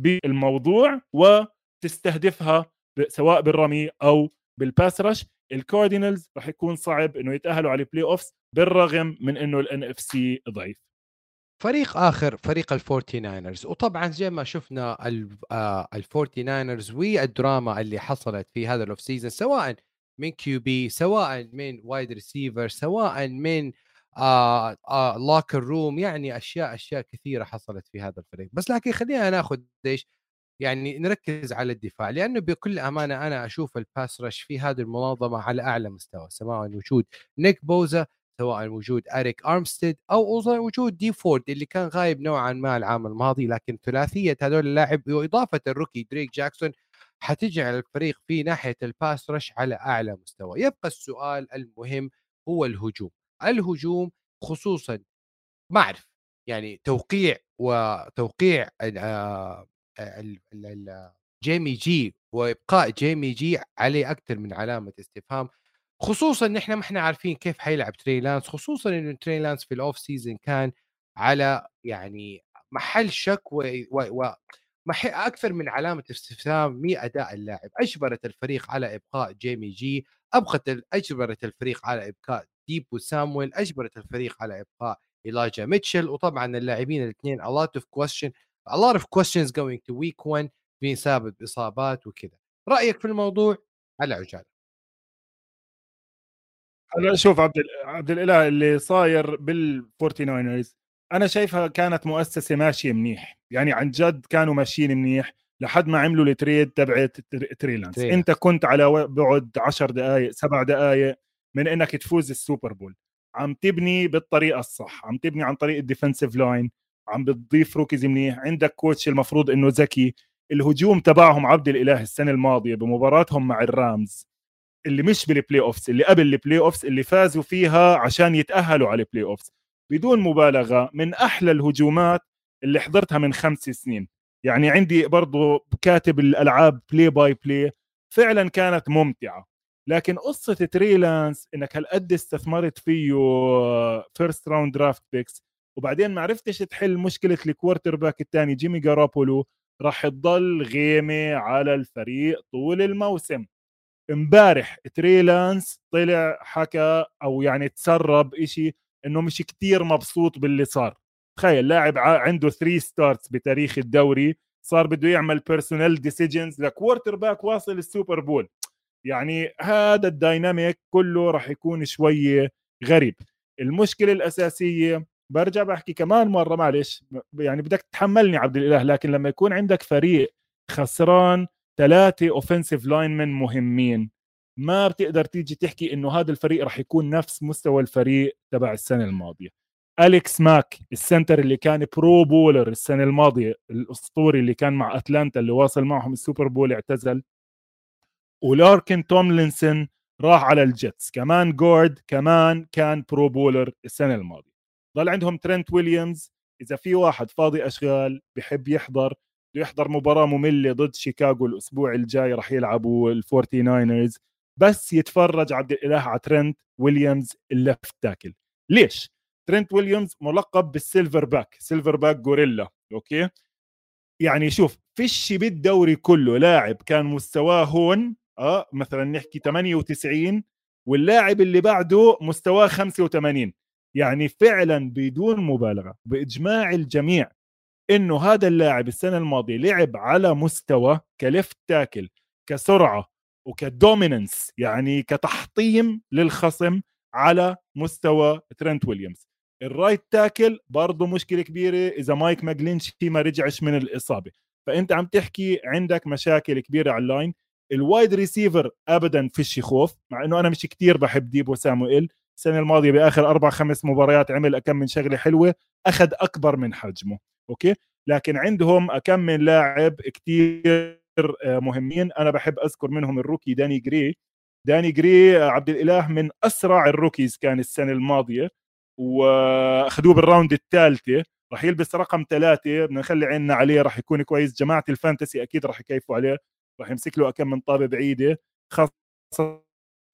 بالموضوع وتستهدفها سواء بالرمي أو بال pass rush الكاردينالز راح يكون صعب إنه يتأهلوا على ال playoffs بالرغم من إنه ال NFC ضعيف. فريق آخر فريق الفورتي ناينرز وطبعا زي ما شفنا الفورتي ناينرز والدراما اللي حصلت في هذا ال off season سواء من QB سواء من wide receiver سواء من آه آه locker room يعني أشياء أشياء كثيرة حصلت في هذا الفريق. بس لكن خلينا ناخذ إيش يعني نركز على الدفاع. لأنه بكل أمانة أنا أشوف ال pass rush في هذه المنظمة على أعلى مستوى سواء وجود نيك بوزا سواء وجود اريك ارمستيد أو وجود دي فورد اللي كان غايب نوعا ما العام الماضي. لكن ثلاثية هذول اللاعب وإضافة ال rookie دريك جاكسون حتجعل الفريق في ناحية ال pass rush على أعلى مستوى. يبقى السؤال المهم هو الهجوم. الهجوم خصوصا. ما أعرف يعني توقيع وتوقيع آه، جيمي جي وإبقاء جيمي جي عليه أكثر من علامة استفهام. خصوصا ان إحنا ما إحنا عارفين كيف حيلعب تري لانس خصوصا إنه تري لانس في ال off season كان على يعني محل شك و, و... و... أكثر من علامة استفهام من أداء اللاعب. أجبرت الفريق على إبقاء جيمي جي ابقت أجبرت الفريق على إبقاء ديبو سامويل أجبرت الفريق على إبقاء إيلاجا ميتشل وطبعا اللاعبين الاثنين a lot of question a lot of questions going to week 1 بسبب اصابات وكذا. رأيك في الموضوع؟ على عجالة. هلا شوف عبد عبد الإله اللي صاير بالفورتي ناينرز أنا شايفها كانت مؤسسة ماشية منيح. يعني عن جد كانوا ماشيين منيح لحد ما عملوا ال trade تبعت تري لانس. أنت كنت على بعد 10 دقائق سبع دقائق من إنك تفوز ال Super Bowl. عم تبني بالطريقة الصح عم تبني عن طريق ال defensive line عم بتضيف rookies منيح عندك coach المفروض إنه ذكي. الهجوم تبعهم عبد الإله السنة الماضية بمباراتهم مع الرامز اللي مش بال playoffs اللي قبل ال playoffs اللي فازوا فيها عشان يتأهلوا على ال playoffs بدون مبالغة من أحلى الهجومات اللي حضرتها من خمس سنين. يعني عندي برضو كاتب الألعاب play by play فعلا كانت ممتعة. لكن قصة تري لانس إنك هالقد استثمرت فيه first round draft picks وبعدين ما عرفتش تحل مشكلة ال quarterback الثاني جيمي جارابولو راح تضل غيمة على الفريق طول الموسم. امبارح تري لانس طلع حكى أو يعني تسرب إشي إنه مش كتير مبسوط باللي صار. تخيل لاعب عنده 3 starts بتاريخ الدوري صار بده يعمل personal decisions ل quarterback واصل ال Super Bowl. يعني هذا ال dynamic كله راح يكون شوي غريب. المشكلة الأساسية برجع بحكي كمان مرة معلش يعني بدك تحملني عبد الإله لكن لما يكون عندك فريق خسران ثلاثة offensive line مهمين ما بتقدر تيجي تحكي إنه هذا الفريق راح يكون نفس مستوى الفريق تبع السنة الماضية. أليكس ماك ال center اللي كان Pro Bowler السنة الماضية الأسطوري اللي كان مع أتلانتا اللي واصل معهم ال Super Bowl اعتزل. ولاكن توملينسون راح على ال Jets. كمان guard كمان كان Pro Bowler السنة الماضية. ضل عندهم ترنت ويليامز. إذا في واحد فاضي أشغال بحب يحضر بده يحضر مباراة مملة ضد شيكاغو الأسبوع الجاي راح يلعبوا ال Forty Niners بس يتفرج عبد الإله على ترنت ويليامز ال left tackle ليش؟ ترنت ويليامز ملقب بال silverback silverback gorilla okay؟ يعني شوف فيش بالدوري كله لاعب كان مستواه هون آه مثلا نحكي 98 واللاعب اللي بعده مستواه 85 يعني فعلا بدون مبالغة بإجماع الجميع إنه هذا اللاعب السنة الماضية لعب على مستوى ك left tackle كسرعة وك dominance يعني كتحطيم للخصم على مستوى ترنت ويليامز. ال right tackle برضه مشكلة كبيرة إذا مايك ماجلينشي ما رجعش من الإصابة. فأنت عم تحكي عندك مشاكل كبيرة على ال line ال wide receiver ابدا فيش خوف مع إنه أنا مش كتير بحب ديبو سامويل. السنة الماضية بآخر أربع خمس مباريات عمل أكم من شغلة حلوة أخذ أكبر من حجمه okay؟ لكن عندهم أكم من لاعب كتير آه، مهمين. أنا بحب أذكر منهم ال rookie داني جري. داني جري آه، عبد الإله من أسرع ال rookies كان السنة الماضية وأخذوه بال round الثالثة. راح يلبس رقم ثلاثة بدنا نخلي عيننا عليه راح يكون كويس. جماعة ال fantasy أكيد راح يكيفوا عليه. راح يمسك له أكم من طابة بعيدة خاصة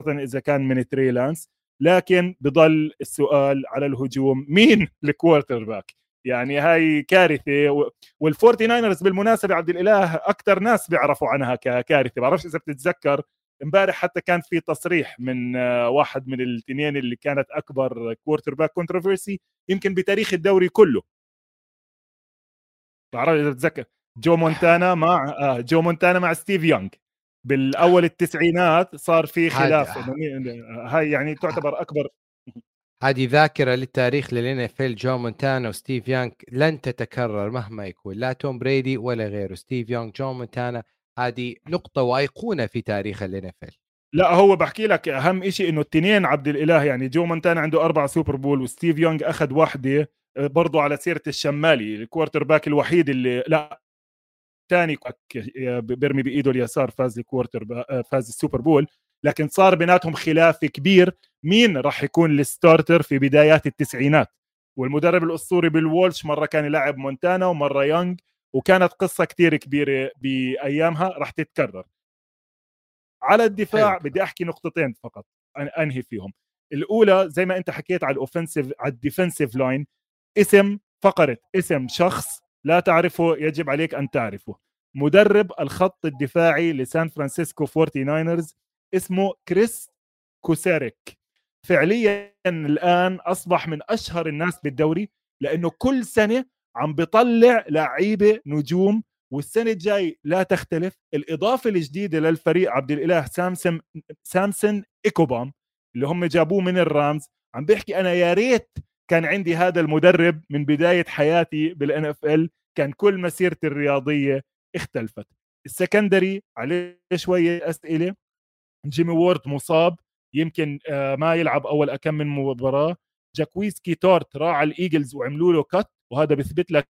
إذا كان من تري لانس. لكن بضل السؤال على الهجوم مين ال quarterback يعني هاي كارثة وال Forty Niners بالمناسبة عبد الإله أكثر ناس بيعرفوا عنها ككارثه بعرفش إذا بتتذكر امبارح حتى كان في تصريح من واحد من الاثنين اللي كانت أكبر quarterback controversy يمكن بتاريخ الدوري كله. بعرف إذا بتتذكر. جو مونتانا مع آه جو مونتانا مع ستيف يونغ. بالأول التسعينات صار في خلاف. هاي يعني تعتبر أكبر. هذه ذاكرة للتاريخ لل NFL جو مونتانا وستيف يونغ لن تتكرر مهما يكون لا توم بريدي ولا غيره. ستيف يونغ جو مونتانا هذه نقطة وأيقونة في تاريخ ال NFL لا هو بحكي لك أهم شيء إنه التنين عبد الإله يعني جو مونتانا عنده أربع Super Bowl وستيف يونغ أخذ واحدة آه، برضه على سيرة الشمالي ال quarterback الوحيد اللي لا ثاني بيرمي بإيده اليسار فاز ال quarter آه، فاز ال Super Bowl. لكن صار بيناتهم خلاف كبير مين راح يكون ال starter في بدايات التسعينات. والمدرب الأسطوري بيل وولش مرة كان يلعب مونتانا ومرة يونغ وكانت قصة كتير كبيرة بأيامها راح تتكرر. على الدفاع حلو. بدي أحكي نقطتين فقط أنهي فيهم. الأولى زي ما أنت حكيت على ال offensive على ال defensive line اسم فقرة اسم شخص لا تعرفه يجب عليك أن تعرفه. مدرب الخط الدفاعي لسان فرانسيسكو 49 اسمه كريس كوسيريك. فعليا الآن أصبح من أشهر الناس بالدوري لأنه كل سنة عم بيطلع لعيبة نجوم والسنة الجاي لا تختلف. الإضافة الجديدة للفريق عبد الإله سامسون سامسون إيبوكام اللي هم جابوه من ال Rams عم بيحكي أنا يا ريت كان عندي هذا المدرب من بداية حياتي بال NFL كان كل مسيرتي الرياضية اختلفت. ال secondary عليه شوية أسئلة. جيمي وورد مصاب يمكن آه، ما يلعب أول أكم من مباراة. جاكويسكي تارت راح على ال Eagles وعملوا له cut وهذا بيثبت لك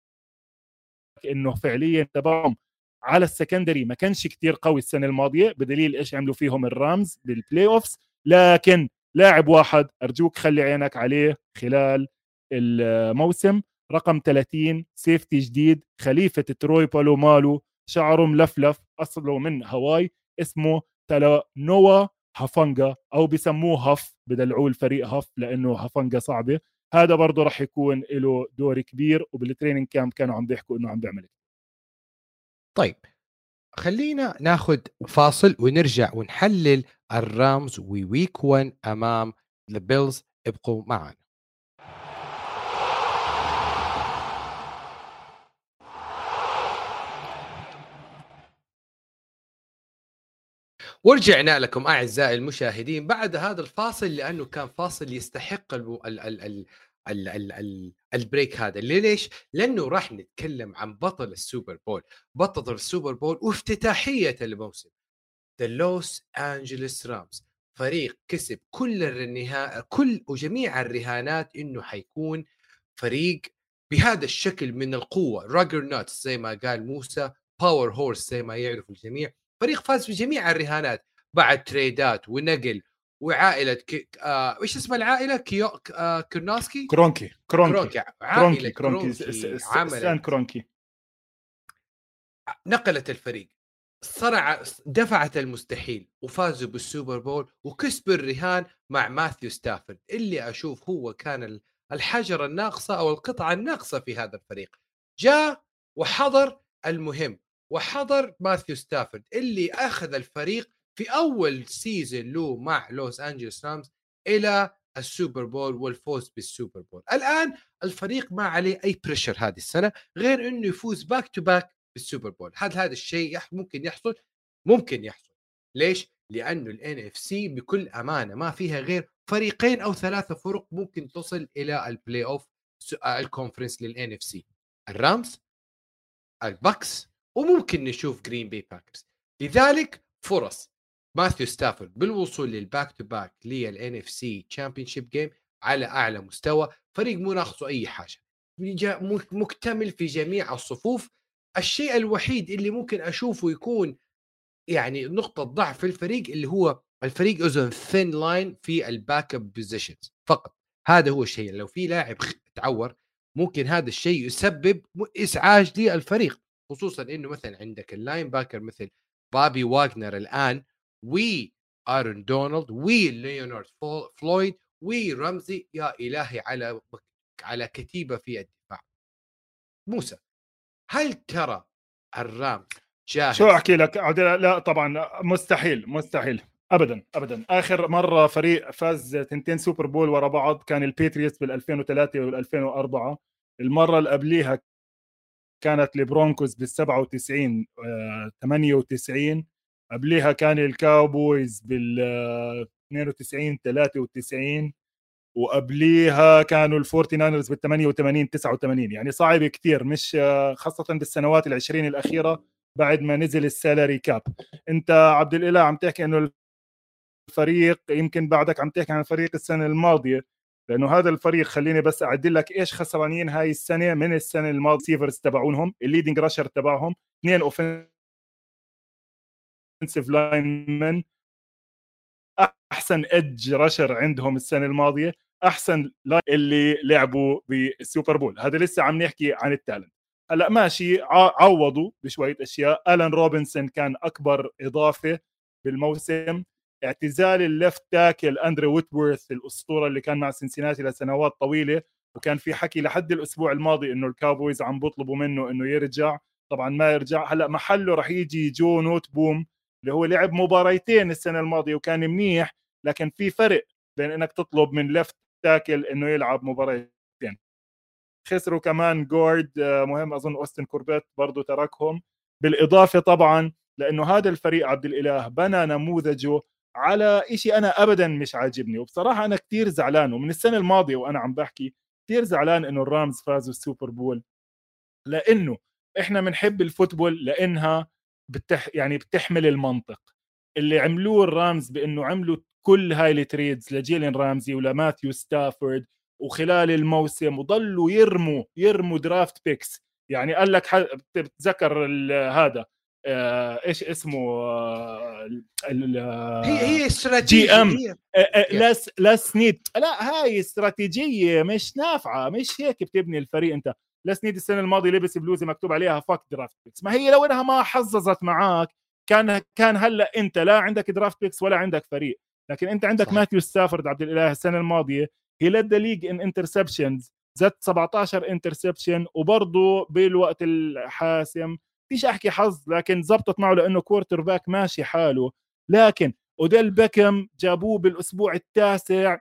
إنه فعليا تبعهم. على ال secondary ما كانش كتير قوي السنة الماضية بدليل إيش عملوا فيهم ال Rams بال playoffs لكن لاعب واحد أرجوك خلي عينك عليه خلال الموسم. رقم 30 safety جديد خليفة تروي بولامالو شعره ملفلف اصله من هواي اسمه تالانوا هافانجا أو بسموه هف بدلعوه الفريق هف لأنه هافانجا صعبة. هذا برضه راح يكون له دور كبير وبال training camp كانوا عم بيحكوا إنه عم بيعمل طيب. خلينا ناخذ فاصل ونرجع ونحلل ال Rams week 1 أمام ال Bills ابقوا معنا. ورجعنا لكم أعزائي المشاهدين بعد هذا الفاصل لأنه كان فاصل يستحق ال ال ال ال ال ال ال ال break هذا ليش؟ لأنه راح نتكلم عن بطل ال Super Bowl. بطل ال Super Bowl وافتتاحية الموسم. The Los Angeles Rams فريق كسب كل النهاية كل وجميع الرهانات إنه حيكون فريق بهذا الشكل من القوة. juggernauts زي ما قال موسى powerhouse زي ما يعرف الجميع. فريق فاز في جميع الرهانات. بعد تريدات ونقل وعائلة ك... آه... إيش اسم العائلة؟ كيو... آه... كرونكي كرونكي. كرونكي عائلة كرونكي, كرونكي. عملت. كرونكي. نقلت الفريق. صنع دفعت المستحيل وفازوا بال Super Bowl وكسبوا الرهان مع ماثيو ستافورد. اللي أشوف هو كان الحجر الناقصة أو القطعة الناقصة في هذا الفريق. جاء وحضر المهم وحضر ماثيو ستافورد. اللي أخذ الفريق في أول season له مع لوس انجلوس رامز إلى السوبر بول والفوز بالسوبر بول. الآن الفريق ما عليه أي pressure هذه السنة غير إنه يفوز back to back بالسوبر بول. هل هذا الشيء ممكن يحصل؟ ممكن يحصل. ليش؟ لأنه ال NFC بكل أمانة ما فيها غير فريقين أو ثلاثة فرق ممكن تصل إلى ال playoff ال conference لل NFC الرامز البكس وممكن نشوف جرين بي باكرز لذلك فرص. ماثيو ستافورد بالوصول لل back to back لل NFC championship game على أعلى مستوى فريق مو ناقصه أي حاجة. مكتمل في جميع الصفوف. الشيء الوحيد اللي ممكن أشوفه يكون يعني نقطة ضعف في الفريق اللي هو الفريق is thin line في ال backup positions فقط. هذا هو الشيء. لو في لاعب تعور ممكن هذا الشيء يسبب إزعاج للفريق خصوصا إنه مثلا عندك ال linebacker مثل بابي واغنر الآن وي ارون دونالد وي ليونارد فلويد وي رمزي يا إلهي على على كتيبة في الدفاع. موسى هل ترى الرام جاهز؟ شو أحكي لك؟ لا طبعا مستحيل مستحيل. ابدا ابدا. آخر مرة فريق فاز تنتين سوبر بول ورا بعض كان الباتريوتس بال 2003 وال 2004 المرة اللي قبليها كانت البرونكوز بال 97 98 قبليها كان الكاوبويز بال 92 93 وقبليها كانوا الفورتي ناينرز بال 88 89 يعني صعب كثير مش خاصة بالسنوات العشرين الأخيرة بعد ما نزل ال salary cap. أنت عبد الإله عم تحكي إنه الفريق يمكن بعدك عم تحكي عن الفريق السنة الماضية لأنه هذا الفريق خليني بس أعدل لك إيش خسرانين هاي السنة من السنة الماضية. receivers تبعونهم ال leading rusher تبعهم اثنين offensive line أحسن edge rusher عندهم السنة الماضية. أحسن اللي لعبوا بالسوبر بول. هذا لسه عم نحكي عن ال talent. هلأ ماشي عوضوا بشوية أشياء. الان روبنسون كان أكبر إضافة بالموسم. اعتزال ال left tackle اندرو ويتورث الأسطورة اللي كان مع سنسيناتي لسنوات طويلة. وكان في حكي لحد الأسبوع الماضي إنه الكاوبويز عم بيطلبوا منه إنه يرجع. طبعا ما يرجع. هلأ محله رح يجي جو نوت بوم اللي هو لعب مباريتين السنة الماضية وكان منيح لكن في فرق بين إنك تطلب من left tackle إنه يلعب مباريتين. خسروا كمان guard آه، مهم أظن أوستن كوربيت برضه تركهم. بالإضافة طبعا لأنه هذا الفريق عبد الإله بنى نموذجه على إشي أنا ابدا مش عاجبني. وبصراحة أنا كثير زعلان ومن السنة الماضية وأنا عم بحكي كثير زعلان إنه الرامز فازوا السوبر بول. لأنه إحنا بنحب ال football لأنها بتح يعني بتحمل المنطق. اللي عملوه الرامز بأنه عملوا كل هاي ال trades لجيلين رامزي ولماثيو ستافورد وخلال الموسم وضلوا يرموا يرموا draft picks. يعني قال لك بتذكر هذا آه إيش اسمه آه هي هي استراتيجية GM. لس لس سنيد. لا هاي استراتيجية مش نافعة مش هيك بتبني الفريق أنت. لس سنيد السنة الماضية لبس بلوزه مكتوب عليها fuck draft picks ما هي لو إنها ما زبطت معك كان كان هلأ أنت لا عندك draft picks ولا عندك فريق. لكن أنت عندك صحيح. ماثيو ستافورد عبد الإله السنة الماضية he led league in interceptions with 17 interception وبرضه بالوقت الحاسم فيش أحكي حظ لكن زبطت معه لأنه quarterback ماشي حاله. لكن اوديل بيكم جابوه بالأسبوع التاسع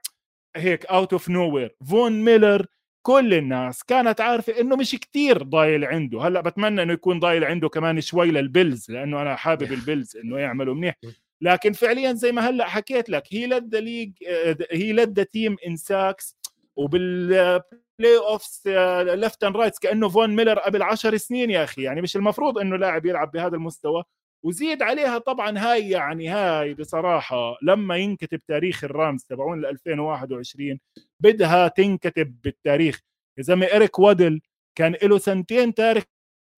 هيك out of nowhere فون ميلر كل الناس كانت عارفة إنه مش كتير ضايل عنده. هلأ بتمنى إنه يكون ضايل عنده كمان شوي للبيلز لأنه أنا حابب البيلز إنه يعملوا منيح. لكن فعليا زي ما هلأ حكيت لك he led league he led team in sacks وبال playoffs left and right كأنه فون ميلر قبل عشر سنين يا أخي. يعني مش المفروض إنه لاعب يلعب بهذا المستوى. وزيد عليها طبعا هاي يعني هاي بصراحة لما ينكتب تاريخ الرامز تبعون ل 2021 بدها تنكتب بالتاريخ. يا زلمة ايريك ويدل كان له سنتين تارك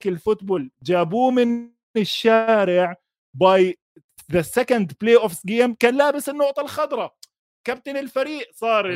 ال football جابوه من الشارع by the second playoff game كان لابس النقطة الخضراء. كابتن الفريق صار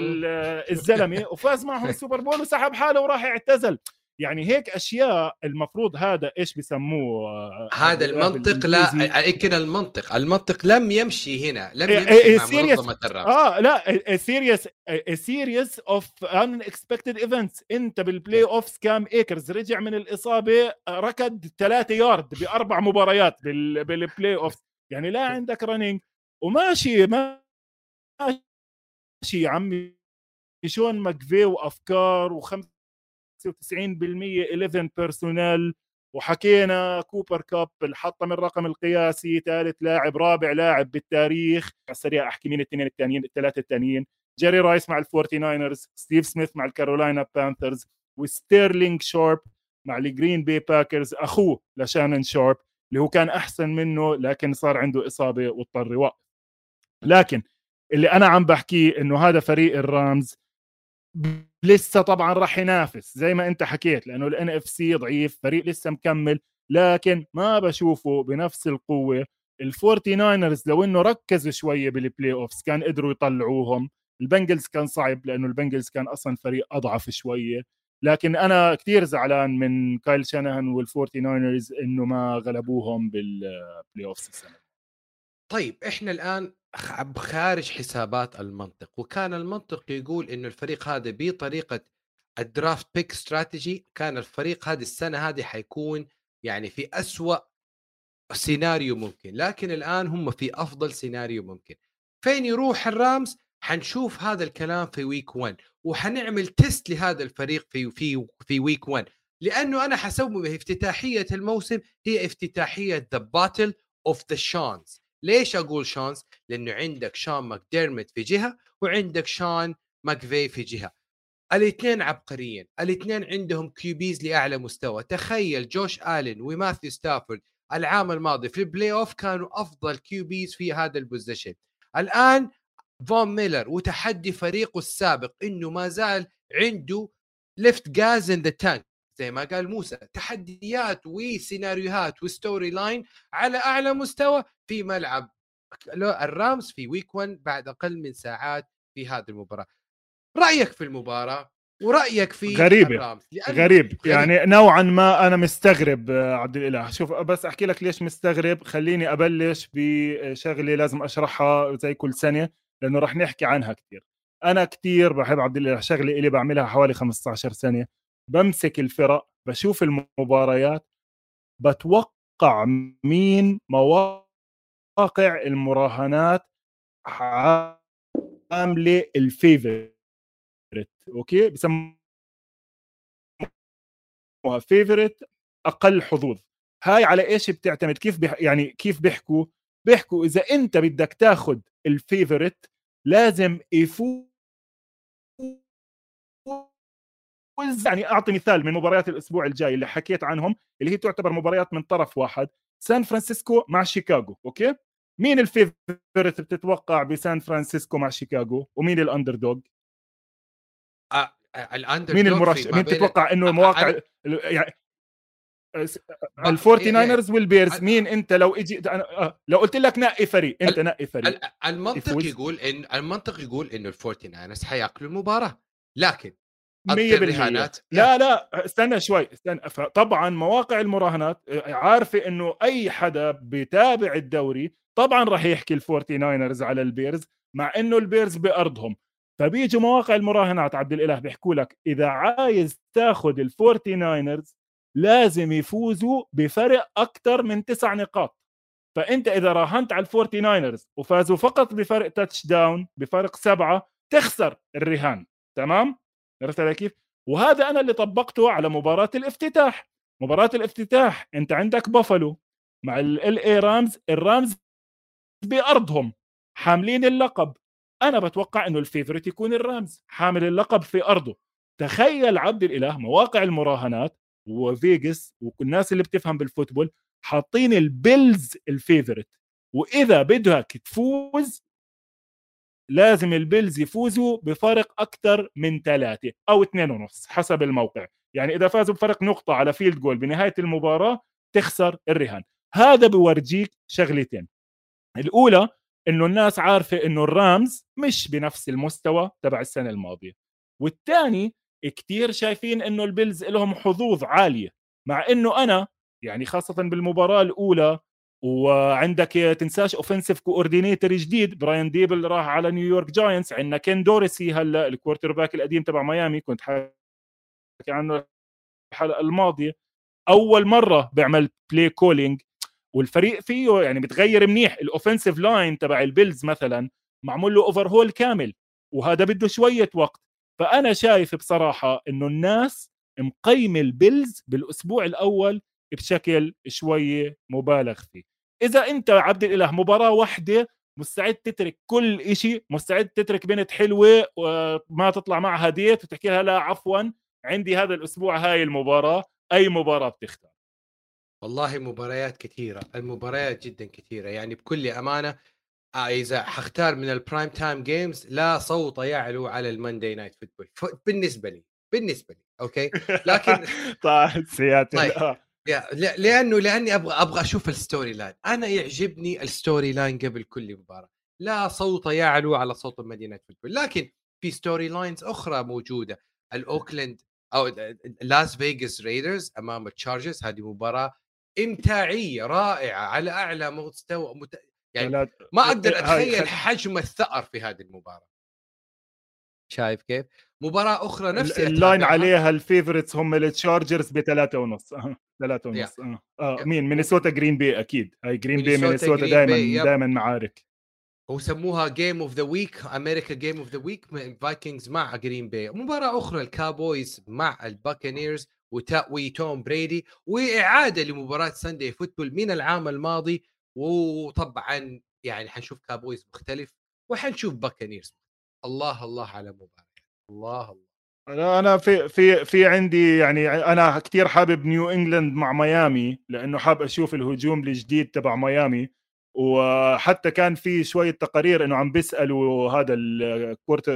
الزلمة وفاز معهم السوبر بول وسحب حاله وراح اعتزل. يعني هيك أشياء المفروض هذا إيش بيسموه هذا المنطق لا كده المنطق. المنطق لم يمشي هنا لم يمشي مع منظمه آه لا series series of unexpected events إنت بال playoff كام ايكرز رجع من الإصابة ركض ثلاثة يارد بأربع مباريات بال playoff يعني لا عندك running وماشي ماشي ماشي يا عمي. شون ماكفاي وافكار و95% 11 personnel. وحكينا كوبر كاب الحطم الرقم القياسي ثالث لاعب رابع لاعب بالتاريخ. السريع أحكي مين الاثنين الثانيين الثلاثة الثانيين جيري رايس مع الفورتي ناينرز ستيف سميث مع الكارولاينا بانثرز وستيرلينج شارب مع الجرين بي باكرز أخوه لشانن شارب اللي هو كان أحسن منه لكن صار عنده إصابة واضطر يوقف. لكن اللي أنا عم بحكيه إنه هذا فريق الرامز لسه طبعا راح ينافس زي ما أنت حكيت لأنه ال NFC ضعيف فريق لسه مكمل لكن ما بشوفه بنفس القوة. ال Forty Niners لو إنه ركزوا شوية بال playoffs كان قدروا يطلعوهم. البنجلز كان صعب لأنه البنجلز كان أصلا فريق أضعف شوية. لكن أنا كثير زعلان من كايل شانهان وال Forty Niners إنه ما غلبوهم بال playoffs السنة طيب إحنا الآن خارج حسابات المنطق. وكان المنطق يقول إنه الفريق هذا بطريقة ال draft pick strategy كان الفريق هذه السنة هذه حيكون يعني في أسوأ سيناريو ممكن. لكن الآن هم في أفضل سيناريو ممكن. فين يروح الرامز؟ حنشوف هذا الكلام في week 1 وحنعمل test لهذا الفريق في في في week 1 لأنه أنا حسوي افتتاحية الموسم هي افتتاحية the battle of the Seans ليش أقول Seans؟ لأنه عندك شان ماكديرمت في جهة وعندك شان ماكفي في جهة. الاثنين عبقريين. الاثنين عندهم QBs لأعلى مستوى. تخيل جوش الين وماثيو ستافورد العام الماضي في ال playoff كانوا أفضل QBs في هذا ال position الآن فون ميلر وتحدي فريقه السابق إنه ما زال عنده left gas in the tank زي ما قال موسى تحديات وسيناريوهات و storyline على أعلى مستوى في ملعب الرامز في week 1 بعد أقل من ساعات في هذه المباراة. رأيك في المباراة ورأيك في غريب الرامز؟ غريب. غريب. يعني نوعا ما أنا مستغرب عبد الإله. شوف بس أحكي لك ليش مستغرب. خليني أبلش بشغلة لازم أشرحها زي كل سنة لأنه راح نحكي عنها كثير أنا كثير بحب عبد الإله شغلة اللي بعملها حوالي 15 سنة. بمسك الفرق بشوف المباريات بتوقع مين مواقع المراهنات عاملة ال favorite أوكي؟ بسموها favorite أقل حظوظ. هاي على إيش بتعتمد؟ كيف بح يعني كيف بيحكوا؟ بيحكوا إذا أنت بدك تاخذ ال favorite لازم يفوز يعني أعطي مثال من مباريات الأسبوع الجاي اللي حكيت عنهم اللي هي تعتبر مباريات من طرف واحد سان فرانسيسكو مع شيكاغو okay؟ مين ال favorite بتتوقع بسان فرانسيسكو مع شيكاغو؟ ومين ال underdog آه ال under مين المرشح مين تتوقع إنه مواقع. يعني الفورتي ناينرز والبيرز مين أنت لو أجي لو قلت لك نقي فريق أنت نقي فريق. المنطق يقول ان المنطق يقول إنه ال Forty Niners حيأكلوا المباراة لكن 100% لا لا استنى شوي استنى. طبعا مواقع المراهنات آه، عارفة إنه أي حدا بيتابع الدوري طبعا راح يحكي ال Forty Niners على البيرز مع إنه البيرز بأرضهم. فبيجوا مواقع المراهنات عبد الإله بيحكوا لك إذا عايز تاخذ ال Forty Niners لازم يفوزوا بفرق أكثر من تسع نقاط. فأنت إذا راهنت على ال Forty Niners وفازوا فقط بفرق touchdown بفرق سبعة تخسر الرهان. تمام؟ عرفت علي كيف؟ وهذا أنا اللي طبقته على مباراة الافتتاح. مباراة الافتتاح أنت عندك بافلو مع ال اي رامز الرامز بأرضهم حاملين اللقب. أنا بتوقع إنه ال favorite يكون الرامز حامل اللقب في أرضه. تخيل عبد الإله مواقع المراهنات وفيجاس والناس اللي بتفهم بال football حاطين البيلز ال favorite. وإذا بدك تفوز لازم البيلز يفوزوا بفرق أكثر من ثلاثة أو اثنين ونص حسب الموقع. يعني إذا فازوا بفرق نقطة على field goal بنهاية المباراة تخسر الرهان. هذا بورجيك شغلتين. الأولى إنه الناس عارفة إنه الرامز مش بنفس المستوى تبع السنة الماضية. والثاني كثير شايفين إنه البيلز لهم حظوظ عالية مع إنه أنا يعني خاصة بالمباراة الأولى وعندك تنساش offensive coordinator جديد. براين ديبل راح على نيويورك جاينتس عندنا كين دوريسي هلا ال quarterback القديم تبع ميامي. كنت حكي عنه الحلقة الماضية. أول مرة بيعمل play calling والفريق فيه يعني بتغير منيح. ال offensive line تبع البيلز مثلا معمول له overhaul كامل وهذا بده شوية وقت. فأنا شايف بصراحة إنه الناس مقيمة البيلز بالأسبوع الأول بشكل شوية مبالغ فيه. إذا أنت عبد الإله مباراة واحدة مستعد تترك كل شيء مستعد تترك بنت حلوة وما تطلع معها date وتحكي لها لا عفوا عندي هذا الأسبوع هاي المباراة أي مباراة بتختار؟ والله مباريات كثيرة المباريات جدا كثيرة يعني بكل أمانة آه إذا حختار من ال prime time games لا صوت يعلو على ال Monday Night Football بالنسبة لي بالنسبة لي okay؟ لكن طيب سياتل طيب. لأنه لأني أبغى أبغى أشوف ال storyline. أنا يعجبني ال storyline قبل كل مباراة. لا صوت يعلو على صوت ال Monday Night Football لكن في storylines أخرى موجودة. الأوكلاند أو لاس فيغاس ريدرز أمام التشارجرز. هذه مباراة إمتاعية رائعة على أعلى مستوى مت... يعني ما أقدر أتخيل حجم الثأر في هذه المباراة. شايف كيف؟ مباراة أخرى نفس ال line عليها ال favorites هم التشارجرز بثلاثة ونص. ثلاثة ونص. آه. آه. مين؟ مينيسوتا Green Bay أكيد. هاي Green Bay مينيسوتا دائما دائما معارك. وسموها game of the week America's game of the week Vikings مع Green Bay مباراة أخرى ال Cowboys مع ال Buccaneers وتوم بريدي وإعادة لمباراة Sunday football من العام الماضي. وطبعا يعني حنشوف Cowboys مختلف وحنشوف Buccaneers الله الله على مباراه الله الله. أنا أنا في في في عندي يعني أنا كثير حابب نيو انجلاند مع ميامي لأنه حاب أشوف الهجوم الجديد تبع ميامي. وحتى كان في شوية تقارير إنه عم بيسألوا هذا الكورت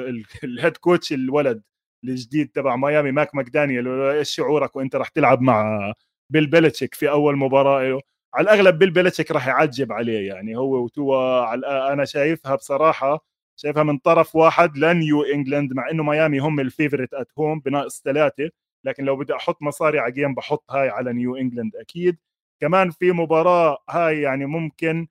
ال head coach الولد الجديد تبع ميامي مايك ماكدانيال إيش شعورك وأنت راح تلعب مع بيل بيلتشيك في أول مباراة له؟ على الأغلب بيل بيلتشيك راح يعجب عليه يعني هو وتوا أنا شايفها بصراحة شايفها من طرف واحد لنيو إنجلاند مع إنه ميامي هم ال favorite at home بناقص ثلاثة لكن لو بدي أحط مصاري على game بحط هاي على نيو إنجلاند أكيد. كمان في مباراة هاي يعني ممكن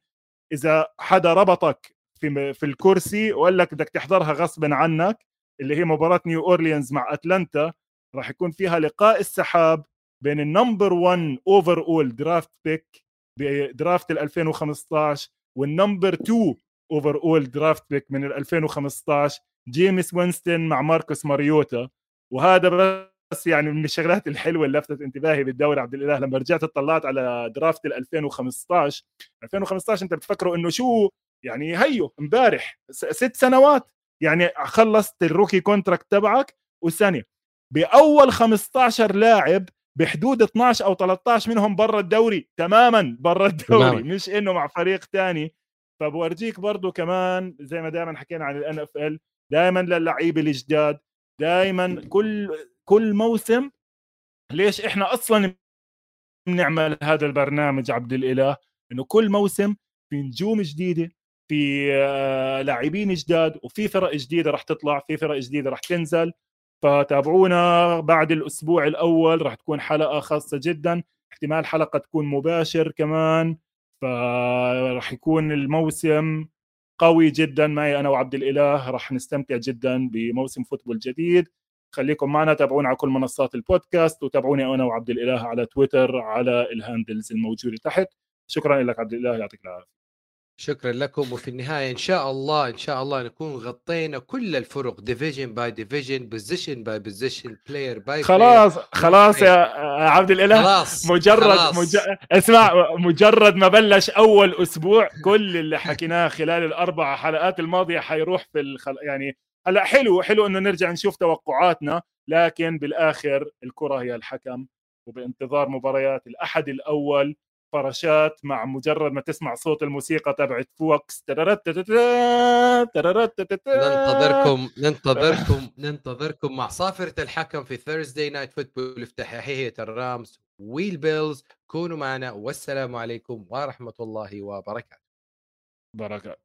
إذا حدا ربطك في في الكرسي وقال لك بدك تحضرها غصبا عنك اللي هي مباراة نيو أورليانز مع أتلانتا راح يكون فيها لقاء السحاب بين ال number 1 overall draft pick ب draft ال 2015 وال number 2 overall draft pick من 2015 جيمس وينستون مع ماركوس ماريوتا وهذا بس يعني من الشغلات الحلوة اللي لفتت انتباهي بالدوري عبد الإله. لما رجعت اطلعت على draft ال 2015 2015 انت بتفكروا إنه شو يعني هيو امبارح ست سنوات. يعني خلصت الروكي كونتراكت تبعك وسنه بأول 15 لاعب بحدود 12 أو 13 منهم برا الدوري. تماما برا الدوري. تماما. مش إنه مع فريق ثاني فبورجيك برضه كمان زي ما دائما حكينا عن الان اف ال دائما للعيبه الجداد دائما كل كل موسم ليش إحنا أصلا بنعمل هذا البرنامج عبد الإله؟ إنه كل موسم في نجوم جديدة في آه، لاعبين جداد وفي فرق جديدة راح تطلع في فرق جديدة راح تنزل. فتابعونا بعد الأسبوع الأول راح تكون حلقة خاصة جدا. احتمال حلقة تكون مباشر كمان. فراح يكون الموسم قوي جدا معي أنا وعبد الإله راح نستمتع جدا بموسم فوتبول جديد. خليكم معنا تابعونا على كل منصات البودكاست وتابعوني أنا وعبد الإله على تويتر على ال handles الموجودة تحت. شكرا لك عبد الإله يعطيك العافية. شكرا لكم. وفي النهاية إن شاء الله إن شاء الله نكون غطينا كل الفرق division by division position by position player by خلاص خلاص يا عبد الإله. خلاص مجرد خلاص. مج... اسمع مجرد ما بلش أول أسبوع كل اللي حكيناه خلال الأربع حلقات الماضية حيروح في الخل... يعني هلا حلو حلو إنه نرجع نشوف توقعاتنا لكن بالآخر الكرة هي الحكم. وبانتظار مباريات الأحد الأول فراشات مع مجرد ما تسمع صوت الموسيقى تبعت فوكس ننتظركم ننتظركم ننتظركم مع صافرة الحكم في Thursday night football افتتاحية الرامز. وال Bills كونوا معنا والسلام عليكم ورحمة الله وبركاته. بركات.